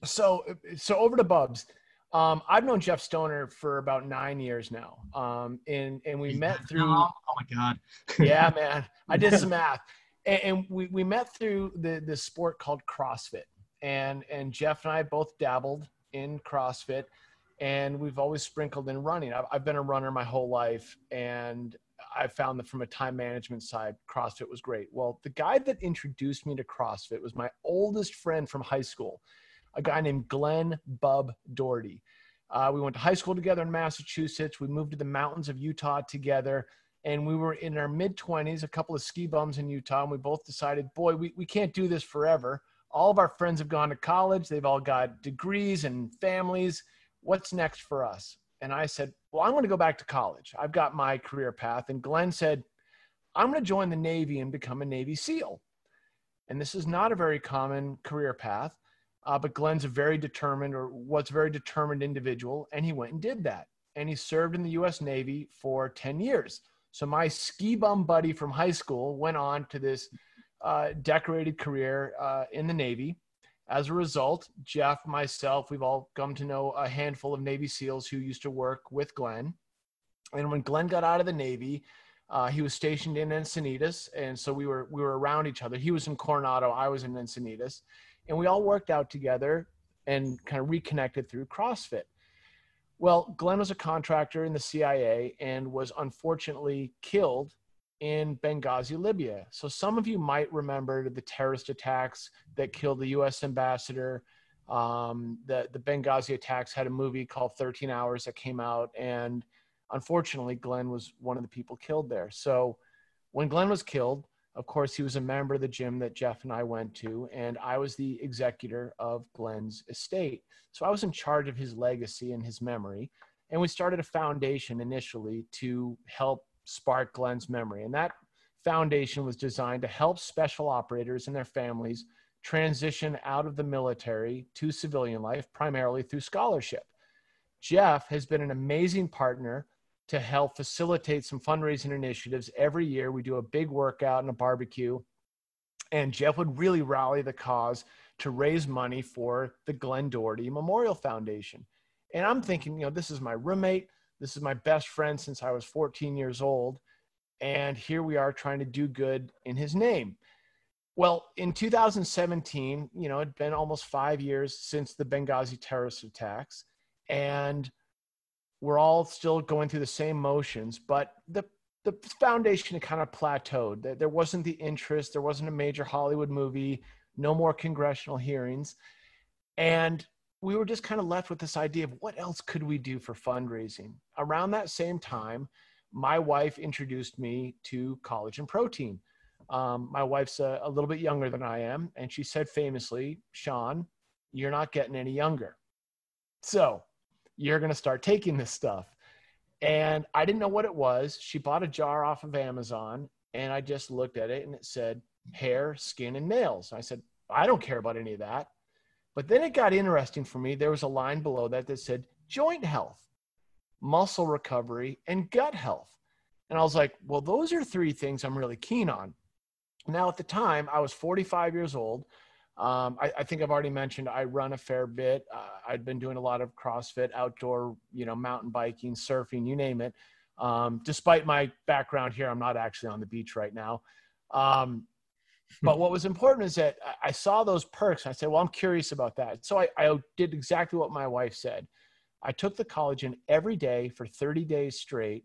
so so over to Bubs. Um, I've known Jeff Stoner for about nine years now, um, and and we met through. Oh
my god!
yeah, man, I did some math, and, and, we we met through the the sport called CrossFit, and and Jeff and I both dabbled in CrossFit, and we've always sprinkled in running. I've, I've been a runner my whole life, and I found that from a time management side, CrossFit was great. Well, the guy that introduced me to CrossFit was my oldest friend from high school a guy named Glenn Bub Doherty. Uh, we went to high school together in Massachusetts. We moved to the mountains of Utah together. And we were in our mid 20s, a couple of ski bums in Utah. And we both decided, boy, we, we can't do this forever. All of our friends have gone to college, they've all got degrees and families. What's next for us? And I said, well, I'm going to go back to college. I've got my career path. And Glenn said, I'm going to join the Navy and become a Navy SEAL. And this is not a very common career path. Uh, but Glenn's a very determined or was very determined individual, and he went and did that. And he served in the U.S. Navy for 10 years. So my ski bum buddy from high school went on to this uh, decorated career uh, in the Navy. As a result, Jeff, myself, we've all come to know a handful of Navy SEALs who used to work with Glenn. And when Glenn got out of the Navy, uh, he was stationed in Encinitas, and so we were we were around each other. He was in Coronado, I was in Encinitas, and we all worked out together and kind of reconnected through CrossFit. Well, Glenn was a contractor in the CIA and was unfortunately killed in Benghazi, Libya. So some of you might remember the terrorist attacks that killed the U.S. ambassador. Um, the the Benghazi attacks had a movie called 13 Hours that came out, and unfortunately, Glenn was one of the people killed there. So when Glenn was killed, of course, he was a member of the gym that Jeff and I went to, and I was the executor of Glenn's estate. So I was in charge of his legacy and his memory. And we started a foundation initially to help spark Glenn's memory. And that foundation was designed to help special operators and their families transition out of the military to civilian life, primarily through scholarship. Jeff has been an amazing partner to help facilitate some fundraising initiatives. Every year, we do a big workout and a barbecue. And Jeff would really rally the cause to raise money for the Glenn Doherty Memorial Foundation. And I'm thinking, you know, this is my roommate. This is my best friend since I was 14 years old. And here we are trying to do good in his name. Well, in 2017, you know, it'd been almost five years since the Benghazi terrorist attacks. And we're all still going through the same motions, but the the foundation kind of plateaued. There wasn't the interest. There wasn't a major Hollywood movie. No more congressional hearings, and we were just kind of left with this idea of what else could we do for fundraising. Around that same time, my wife introduced me to collagen protein. Um, my wife's a, a little bit younger than I am, and she said famously, "Sean, you're not getting any younger." So you're going to start taking this stuff. And I didn't know what it was. She bought a jar off of Amazon and I just looked at it and it said hair, skin, and nails. I said, I don't care about any of that. But then it got interesting for me. There was a line below that that said joint health, muscle recovery, and gut health. And I was like, well, those are three things I'm really keen on. Now, at the time, I was 45 years old. Um, I, I, think I've already mentioned I run a fair bit. Uh, I've been doing a lot of CrossFit, outdoor, you know, mountain biking, surfing, you name it. Um, despite my background here, I'm not actually on the beach right now. Um, but what was important is that I saw those perks. I said, well, I'm curious about that. So I, I did exactly what my wife said. I took the collagen every day for 30 days straight.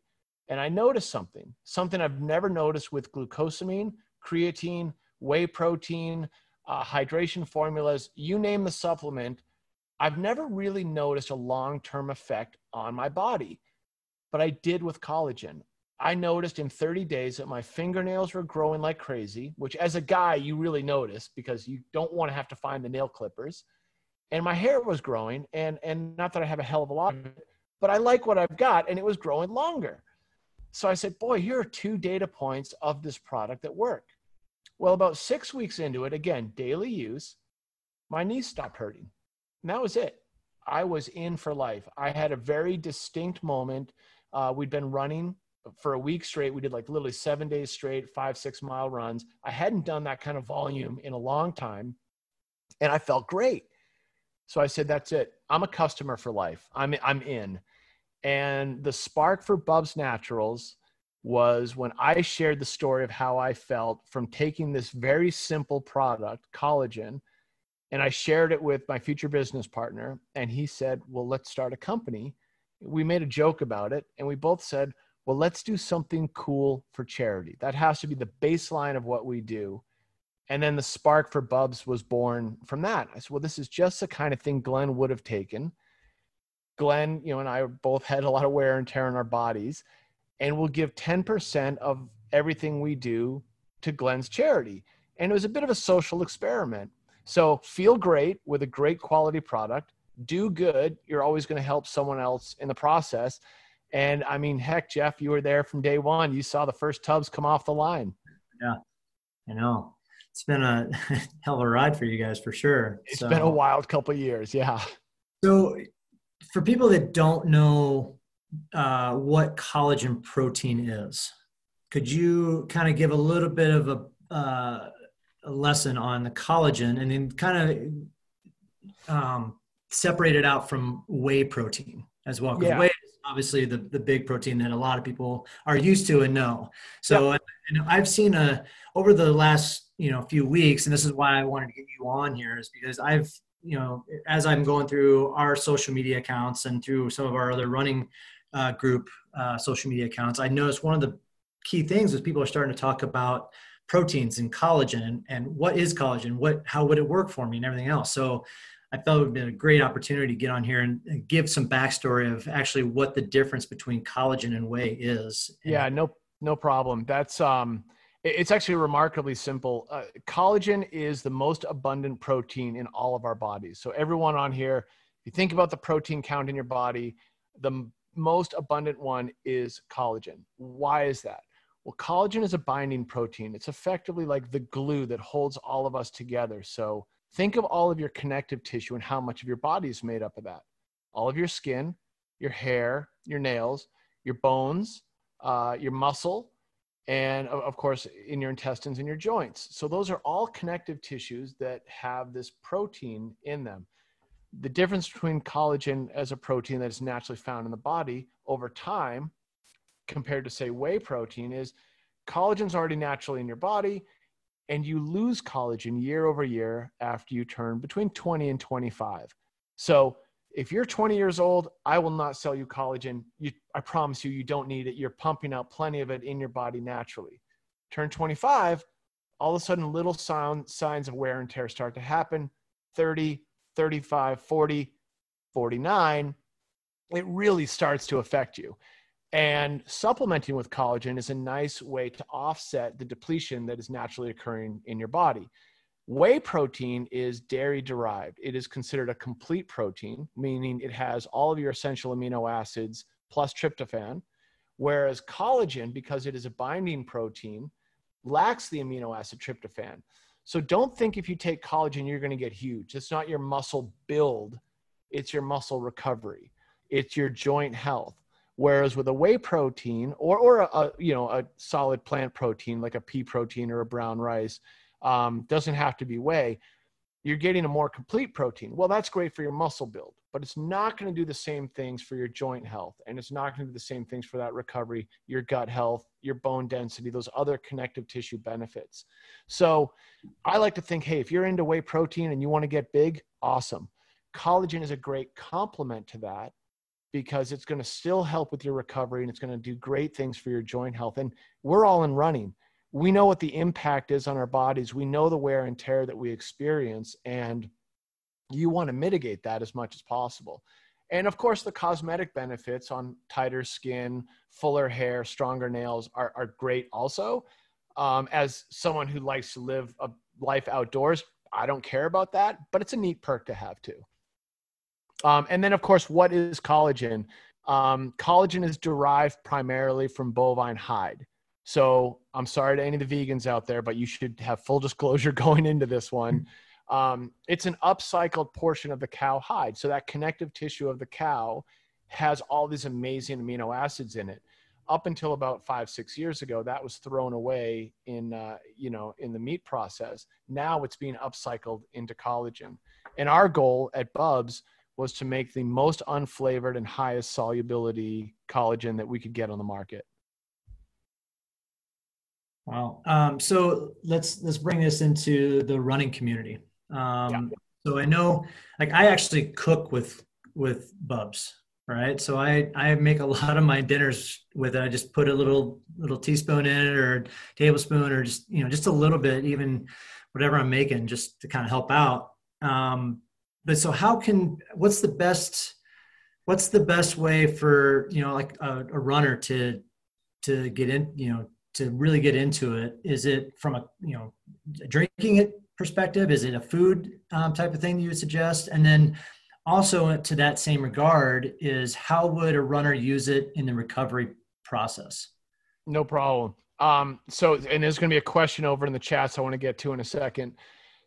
And I noticed something, something I've never noticed with glucosamine, creatine, whey protein, uh, hydration formulas, you name the supplement, I've never really noticed a long term effect on my body, but I did with collagen. I noticed in 30 days that my fingernails were growing like crazy, which as a guy, you really notice because you don't want to have to find the nail clippers. And my hair was growing, and, and not that I have a hell of a lot but I like what I've got, and it was growing longer. So I said, Boy, here are two data points of this product that work. Well, about six weeks into it, again, daily use, my knees stopped hurting. And that was it. I was in for life. I had a very distinct moment. Uh, we'd been running for a week straight. We did like literally seven days straight, five, six mile runs. I hadn't done that kind of volume in a long time. And I felt great. So I said, that's it. I'm a customer for life. I'm, I'm in. And the spark for Bubs Naturals was when I shared the story of how I felt from taking this very simple product, collagen, and I shared it with my future business partner. And he said, Well, let's start a company. We made a joke about it, and we both said, Well, let's do something cool for charity. That has to be the baseline of what we do. And then the spark for Bubs was born from that. I said, Well, this is just the kind of thing Glenn would have taken. Glenn, you know, and I both had a lot of wear and tear on our bodies and we'll give 10% of everything we do to Glenn's charity. And it was a bit of a social experiment. So feel great with a great quality product, do good. You're always going to help someone else in the process. And I mean, heck, Jeff, you were there from day one. You saw the first tubs come off the line.
Yeah, I know. It's been a hell of a ride for you guys for sure.
It's so, been a wild couple years. Yeah.
So, for people that don't know uh, what collagen protein is. Could you kind of give a little bit of a, uh, a lesson on the collagen and then kind of um, separate it out from whey protein as well? Because yeah. whey obviously the, the big protein that a lot of people are used to and know. So yeah. I've seen a, over the last you know few weeks, and this is why I wanted to get you on here, is because I've you know as I'm going through our social media accounts and through some of our other running uh, group uh, social media accounts, I noticed one of the key things is people are starting to talk about proteins and collagen and, and what is collagen, what how would it work for me, and everything else. So I felt it would be a great opportunity to get on here and, and give some backstory of actually what the difference between collagen and whey is.
yeah, no, no problem. That's um, it's actually remarkably simple. Uh, collagen is the most abundant protein in all of our bodies. So everyone on here, if you think about the protein count in your body, the most abundant one is collagen. Why is that? Well, collagen is a binding protein. It's effectively like the glue that holds all of us together. So think of all of your connective tissue and how much of your body is made up of that. All of your skin, your hair, your nails, your bones, uh, your muscle, and of course in your intestines and your joints. So those are all connective tissues that have this protein in them the difference between collagen as a protein that is naturally found in the body over time compared to say whey protein is collagen's already naturally in your body and you lose collagen year over year after you turn between 20 and 25 so if you're 20 years old i will not sell you collagen you, i promise you you don't need it. You're pumping out plenty of it in your body naturally. Turn 25 all of a sudden little sound, signs of wear and tear start to happen. 30 35, 40, 49, it really starts to affect you. And supplementing with collagen is a nice way to offset the depletion that is naturally occurring in your body. Whey protein is dairy derived. It is considered a complete protein, meaning it has all of your essential amino acids plus tryptophan. Whereas collagen, because it is a binding protein, lacks the amino acid tryptophan. So don't think if you take collagen, you're going to get huge. It's not your muscle build, it's your muscle recovery, it's your joint health. Whereas with a whey protein or, or a, a you know a solid plant protein like a pea protein or a brown rice, um, doesn't have to be whey. you're getting a more complete protein. Well, that's great for your muscle build, but it's not going to do the same things for your joint health. And it's not going to do the same things for that recovery, your gut health, your bone density, those other connective tissue benefits. So I like to think, hey, if you're into whey protein and you want to get big, awesome. Collagen is a great complement to that because it's going to still help with your recovery and it's going to do great things for your joint health. And we're all in running we know what the impact is on our bodies. We know the wear and tear that we experience, and you want to mitigate that as much as possible. And of course, the cosmetic benefits on tighter skin, fuller hair, stronger nails are, are great also. Um, as someone who likes to live a life outdoors, I don't care about that, but it's a neat perk to have too. Um, and then, of course, what is collagen? Um, collagen is derived primarily from bovine hide. So I'm sorry to any of the vegans out there, but you should have full disclosure going into this one. Um, it's an upcycled portion of the cow hide. So that connective tissue of the cow has all these amazing amino acids in it. Up until about five, six years ago, that was thrown away in, uh, you know, in the meat process. Now it's being upcycled into collagen. And our goal at Bubs was to make the most unflavored and highest solubility collagen that we could get on the market.
Wow. Um, so let's let's bring this into the running community. Um, yeah. So I know, like, I actually cook with with Bubs, right? So I I make a lot of my dinners with it. I just put a little little teaspoon in it, or tablespoon, or just you know just a little bit, even whatever I'm making, just to kind of help out. Um, but so how can what's the best what's the best way for you know like a, a runner to to get in you know to really get into it? Is it from a you know drinking it perspective? Is it a food um, type of thing that you would suggest? And then also to that same regard is how would a runner use it in the recovery process?
No problem. Um, so and there's going to be a question over in the chats i want to get to in a second.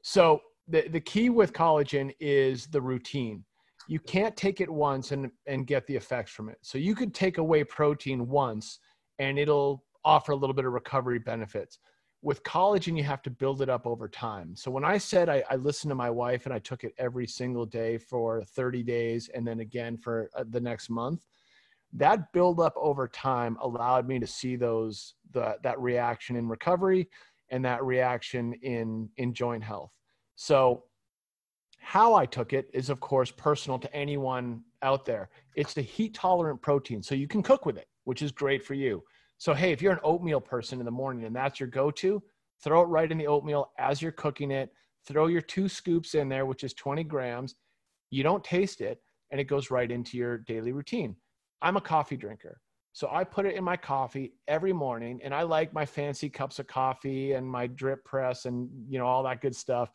So the, the key with collagen is the routine you can't take it once and, and get the effects from it so you could take a whey protein once and it'll offer a little bit of recovery benefits. With collagen, you have to build it up over time. So when I said I, I listened to my wife and I took it every single day for 30 days and then again for uh, the next month, that build up over time allowed me to see those the, that reaction in recovery and that reaction in in joint health. So how I took it is of course personal to anyone out there. It's the heat tolerant protein, so you can cook with it, which is great for you. So, hey, if you're an oatmeal person in the morning and that's your go to, throw it right in the oatmeal as you're cooking it. Throw your two scoops in there, which is 20 grams. You don't taste it, and it goes right into your daily routine. I'm a coffee drinker. So I put it in my coffee every morning and I like my fancy cups of coffee and my drip press and you know all that good stuff.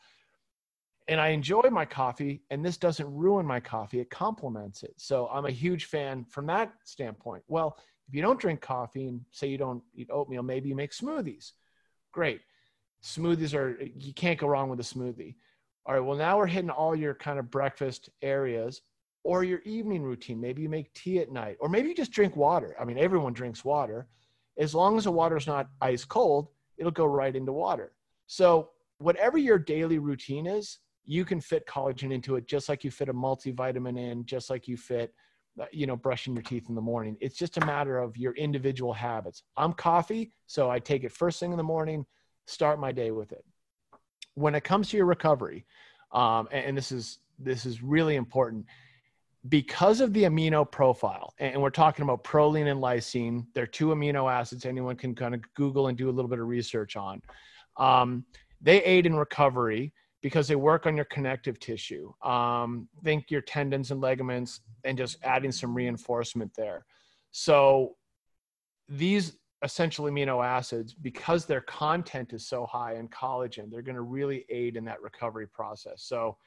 And I enjoy my coffee and this doesn't ruin my coffee, it complements it. So I'm a huge fan from that standpoint. Well, if you don't drink coffee and say you don't eat oatmeal, maybe you make smoothies. Great. Smoothies are, you can't go wrong with a smoothie. All right, well, now we're hitting all your kind of breakfast areas or your evening routine. Maybe you make tea at night, or maybe you just drink water. I mean, everyone drinks water. As long as the water is not ice cold, it'll go right into water. So, whatever your daily routine is, you can fit collagen into it just like you fit a multivitamin in, just like you fit uh, you know, brushing your teeth in the morning. It's just a matter of your individual habits. I'm coffee, so I take it first thing in the morning, start my day with it. When it comes to your recovery, um, and, and this is this is really important because of the amino profile, and we're talking about proline and lysine. They're two amino acids anyone can kind of Google and do a little bit of research on. Um, they aid in recovery because they work on your connective tissue. Um, think your tendons and ligaments, and just adding some reinforcement there. So these essential amino acids, because their content is so high in collagen, they're going to really aid in that recovery process. So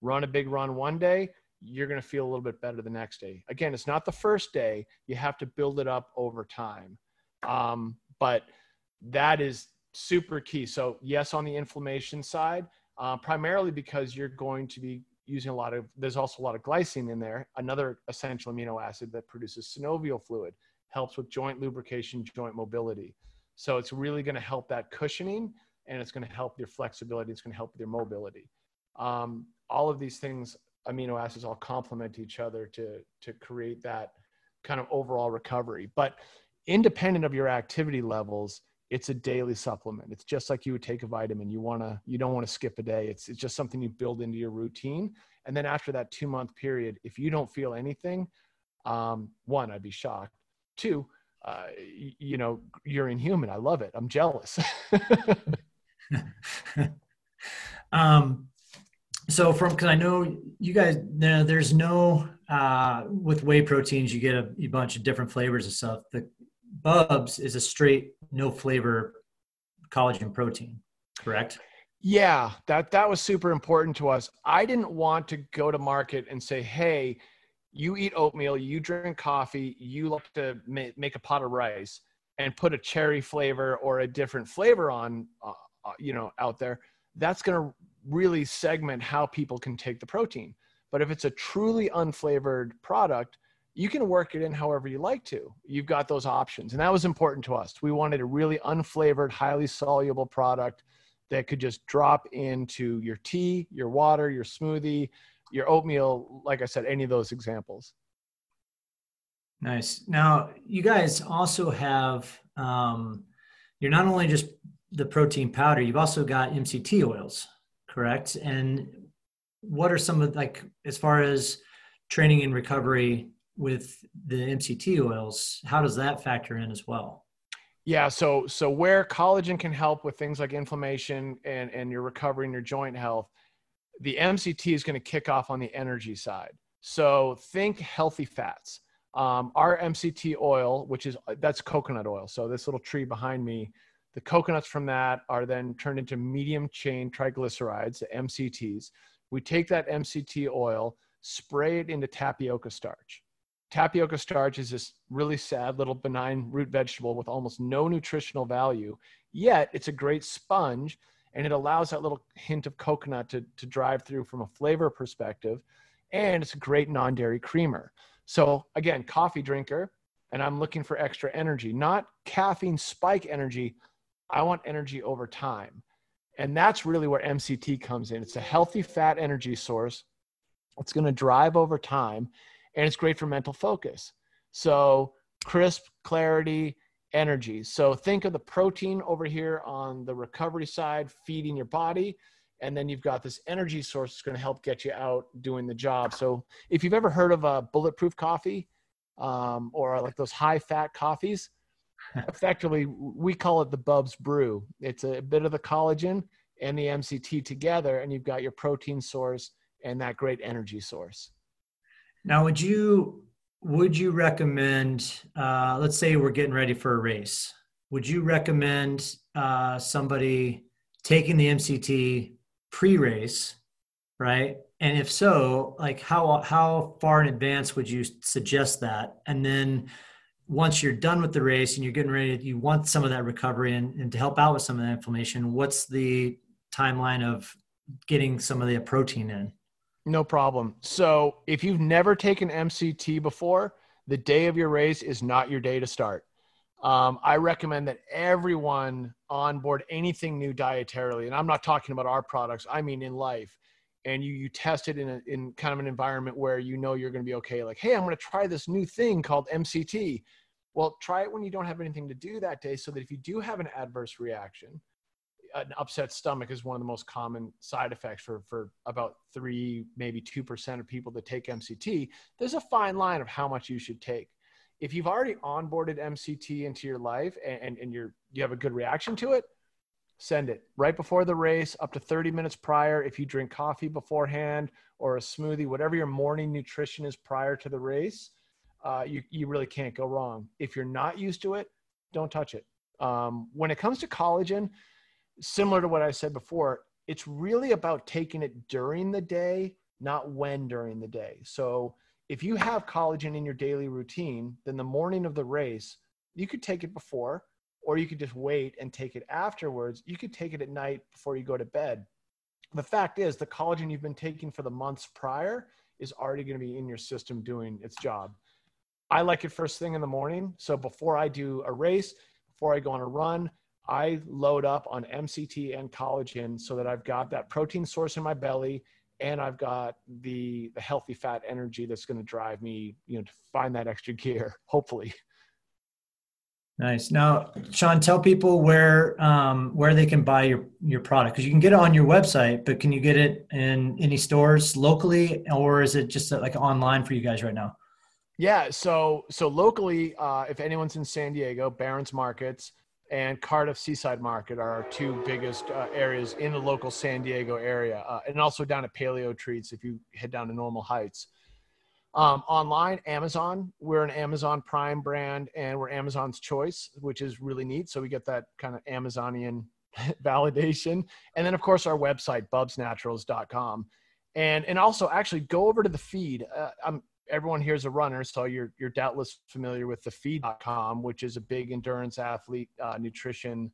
run a big run one day, you're going to feel a little bit better the next day. Again, it's not the first day. You have to build it up over time. Um, but that is super key. So yes, on the inflammation side, uh, primarily because you're going to be using a lot of, there's also a lot of glycine in there, another essential amino acid that produces synovial fluid, helps with joint lubrication, joint mobility. So it's really going to help that cushioning and it's going to help your flexibility. It's going to help your mobility. Um, all of these things, amino acids, all complement each other to to create that kind of overall recovery. But independent of your activity levels, it's a daily supplement. It's just like you would take a vitamin. You wanna you don't want to skip a day. It's it's just something you build into your routine. And then after that two month period, if you don't feel anything, um, one, I'd be shocked. Two, uh, you know, you're inhuman. I love it. I'm jealous.
um, so from because I know you guys, there, there's no uh, with whey proteins, you get a, a bunch of different flavors and stuff. The Bubs is a straight no flavor collagen protein, correct?
Yeah, that that was super important to us. I didn't want to go to market and say, "Hey, you eat oatmeal, you drink coffee, you like to make, make a pot of rice and put a cherry flavor or a different flavor on uh, uh you know out there." That's going to really segment how people can take the protein. But if it's a truly unflavored product, you can work it in however you like to. You've got those options. And that was important to us. We wanted a really unflavored, highly soluble product that could just drop into your tea, your water, your smoothie, your oatmeal, like I said, any of those examples.
Nice. Now, you guys also have, um, you're not only just the protein powder, you've also got MCT oils, correct? And what are some of like, as far as training and recovery with the MCT oils, how does that factor in as well?
Yeah, so so where collagen can help with things like inflammation and and your recovery and your joint health, the MCT is going to kick off on the energy side. So think healthy fats. Um, our MCT oil, which is that's coconut oil. So this little tree behind me, the coconuts from that are then turned into medium chain triglycerides, MCTs. We take that MCT oil, spray it into tapioca starch tapioca starch is this really sad little benign root vegetable with almost no nutritional value yet it's a great sponge and it allows that little hint of coconut to, to drive through from a flavor perspective and it's a great non-dairy creamer. So again coffee drinker and i'm looking for extra energy not caffeine spike energy. I want energy over time. And that's really where mct comes in. It's a healthy fat energy source. It's going to drive over time and it's great for mental focus. So crisp, clarity, energy. So think of the protein over here on the recovery side, feeding your body. And then you've got this energy source that's going to help get you out doing the job. So if you've ever heard of a bulletproof coffee um, or like those high fat coffees, effectively we call it the Bubs Brew. It's a bit of the collagen and the MCT together, and you've got your protein source and that great energy source.
Now, would you would you recommend? Uh, let's say we're getting ready for a race. Would you recommend uh, somebody taking the MCT pre-race, right? And if so, like how how far in advance would you suggest that? And then once you're done with the race and you're getting ready, you want some of that recovery and, and to help out with some of that inflammation. What's the timeline of getting some of the protein in?
No problem. So if you've never taken MCT before, the day of your race is not your day to start. Um, I recommend that everyone onboard anything new dietarily, and I'm not talking about our products. I mean in life, and you you test it in a, in kind of an environment where you know you're going to be okay. Like, hey, I'm going to try this new thing called MCT. Well, try it when you don't have anything to do that day, so that if you do have an adverse reaction, an upset stomach is one of the most common side effects for, for about three, maybe 2% of people that take MCT. There's a fine line of how much you should take. If you've already onboarded MCT into your life and, and, and you're, you have a good reaction to it, send it right before the race, up to 30 minutes prior. If you drink coffee beforehand or a smoothie, whatever your morning nutrition is prior to the race, uh, you, you really can't go wrong. If you're not used to it, don't touch it. Um, when it comes to collagen, similar to what I said before, it's really about taking it during the day, not when during the day. So if you have collagen in your daily routine, then the morning of the race, you could take it before, or you could just wait and take it afterwards. You could take it at night before you go to bed. The fact is, the collagen you've been taking for the months prior is already going to be in your system doing its job. I like it first thing in the morning. So before I do a race, before I go on a run, I load up on MCT and collagen so that I've got that protein source in my belly and I've got the the healthy fat energy that's going to drive me, you know, to find that extra gear, hopefully.
Nice. Now, Sean, tell people where um, where they can buy your your product because you can get it on your website, but can you get it in any stores locally, or is it just like online for you guys right now?
Yeah. So so locally, uh, if anyone's in San Diego, Barons Markets and Cardiff Seaside Market are our two biggest uh, areas in the local San Diego area, uh, and also down at Paleo Treats if you head down to Normal Heights. Um, online, Amazon. We're an Amazon Prime brand, and we're Amazon's choice, which is really neat. So we get that kind of Amazonian validation, and then of course our website, bubsnaturals.com, and and also actually go over to the feed. Uh, I'm everyone here is a runner, so you're you're doubtless familiar with the feed.com, which is a big endurance athlete uh, nutrition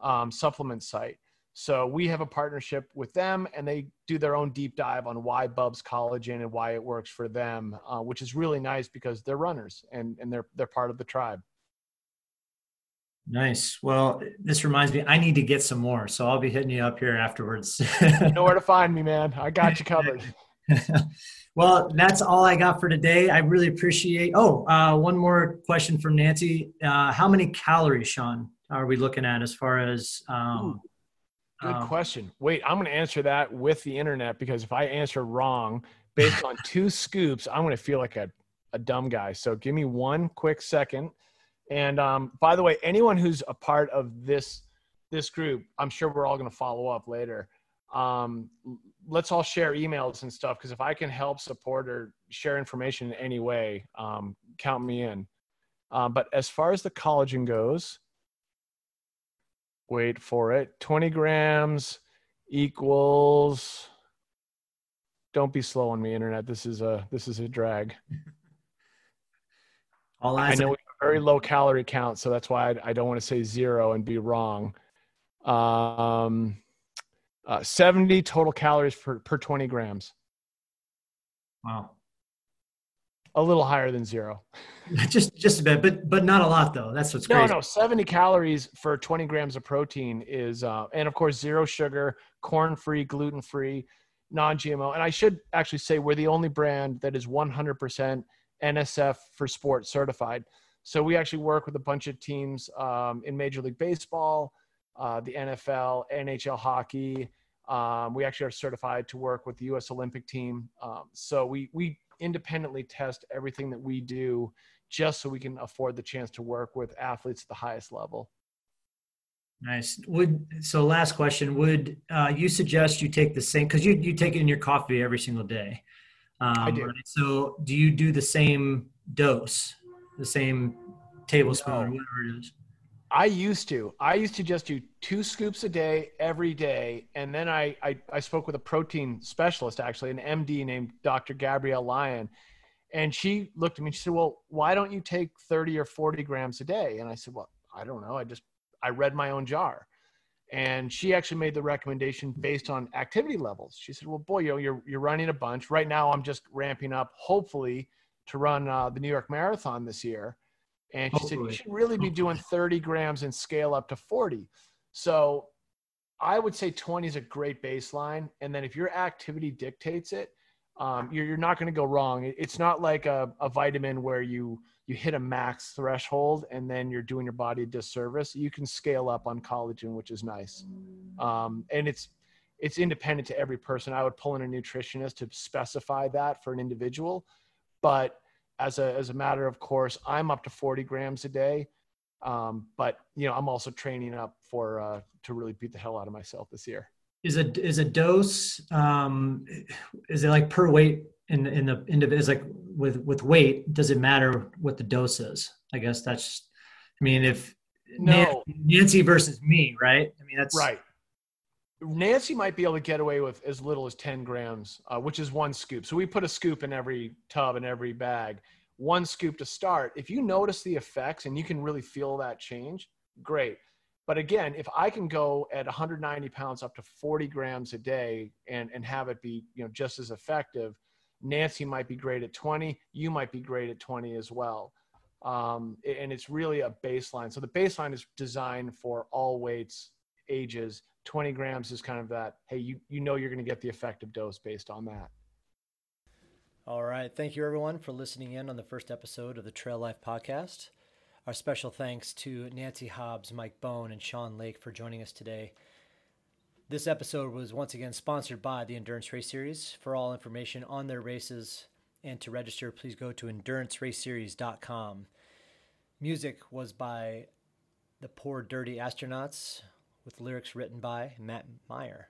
um, supplement site. So we have a partnership with them, and they do their own deep dive on why Bubs collagen and why it works for them, uh, which is really nice because they're runners and and they're they're part of the tribe.
Nice. Well, this reminds me, I need to get some more, so I'll be hitting you up here afterwards.
you know where to find me, man. I got you covered.
well, that's all I got for today. I really appreciate. Oh, uh, one more question from Nancy. Uh, how many calories, Sean, are we looking at as far as um,
Good um, question. Wait, I'm going to answer that with the internet because if I answer wrong based on two scoops, I'm going to feel like a, a dumb guy. So give me one quick second. And um, by the way, anyone who's a part of this this group, I'm sure we're all going to follow up later. Um, let's all share emails and stuff because if I can help support or share information in any way, um, count me in. Um, but as far as the collagen goes, wait for it. 20 grams equals don't be slow on me internet. This is a this is a drag. All I know very low calorie count so that's why I, I don't want to say zero and be wrong. Um uh, 70 total calories per, per 20 grams
wow
a little higher than zero.
just just a bit, but but not a lot though. That's what's crazy.
No, no, 70 calories for 20 grams of protein is, uh, and of course zero sugar, corn free, gluten free, non-GMO. And I should actually say we're the only brand that is 100% NSF for sport certified. So we actually work with a bunch of teams um, in Major League Baseball, uh, the NFL, NHL hockey. Um, we actually are certified to work with the U.S. Olympic team. Um, so we we independently test everything that we do just so we can afford the chance to work with athletes at the highest level.
Nice. Would so last question, would uh, you suggest you take the same because you you take it in your coffee every single day?
Um, I do.
Right? So do you do the same dose, the same tablespoon no. or whatever it is?
I used to. I used to just do two scoops a day every day. And then I, I, I, spoke with a protein specialist, actually, an MD named Dr. Gabrielle Lyon. And she looked at me and she said, Well, why don't you take 30 or 40 grams a day? And I said, Well, I don't know. I just, I read my own jar. And she actually made the recommendation based on activity levels. She said, Well, boy, you know, you're, you're running a bunch. Right now, I'm just ramping up, hopefully, to run uh, the New York Marathon this year and she Hopefully. said, you should really be doing 30 grams and scale up to 40. So I would say 20 is a great baseline. And then if your activity dictates it, um, you're, you're not going to go wrong. It's not like a, a vitamin where you, you hit a max threshold and then you're doing your body a disservice. You can scale up on collagen, which is nice. Um, and it's, it's independent to every person. I would pull in a nutritionist to specify that for an individual, but as a as a matter of course i'm up to 40 grams a day. Um, but you know i'm also training up for uh, to really beat the hell out of myself this year.
Is a is a dose um, is it like per weight in in the individual is like with with weight does it matter what the dose is? I guess that's i mean if
no.
Nancy versus me right? I mean that's
right Nancy might be able to get away with as little as 10 grams, uh, which is one scoop. So we put a scoop in every tub and every bag, one scoop to start. If you notice the effects and you can really feel that change, great. But again, if I can go at 190 pounds up to 40 grams a day and, and have it be you know just as effective, Nancy might be great at 20. You might be great at 20 as well. um, and it's really a baseline. So the baseline is designed for all weights, ages. 20 grams is kind of that. Hey, you you know you're going to get the effective dose based on that.
All right. Thank you, everyone, for listening in on the first episode of the Trail Life Podcast. Our special thanks to Nancy Hobbs, Mike Bone, and Sean Lake for joining us today. This episode was once again sponsored by the Endurance Race Series. For all information on their races and to register, please go to enduranceraceseries.com. Music was by the Poor Dirty Astronauts with lyrics written by Matt Meyer.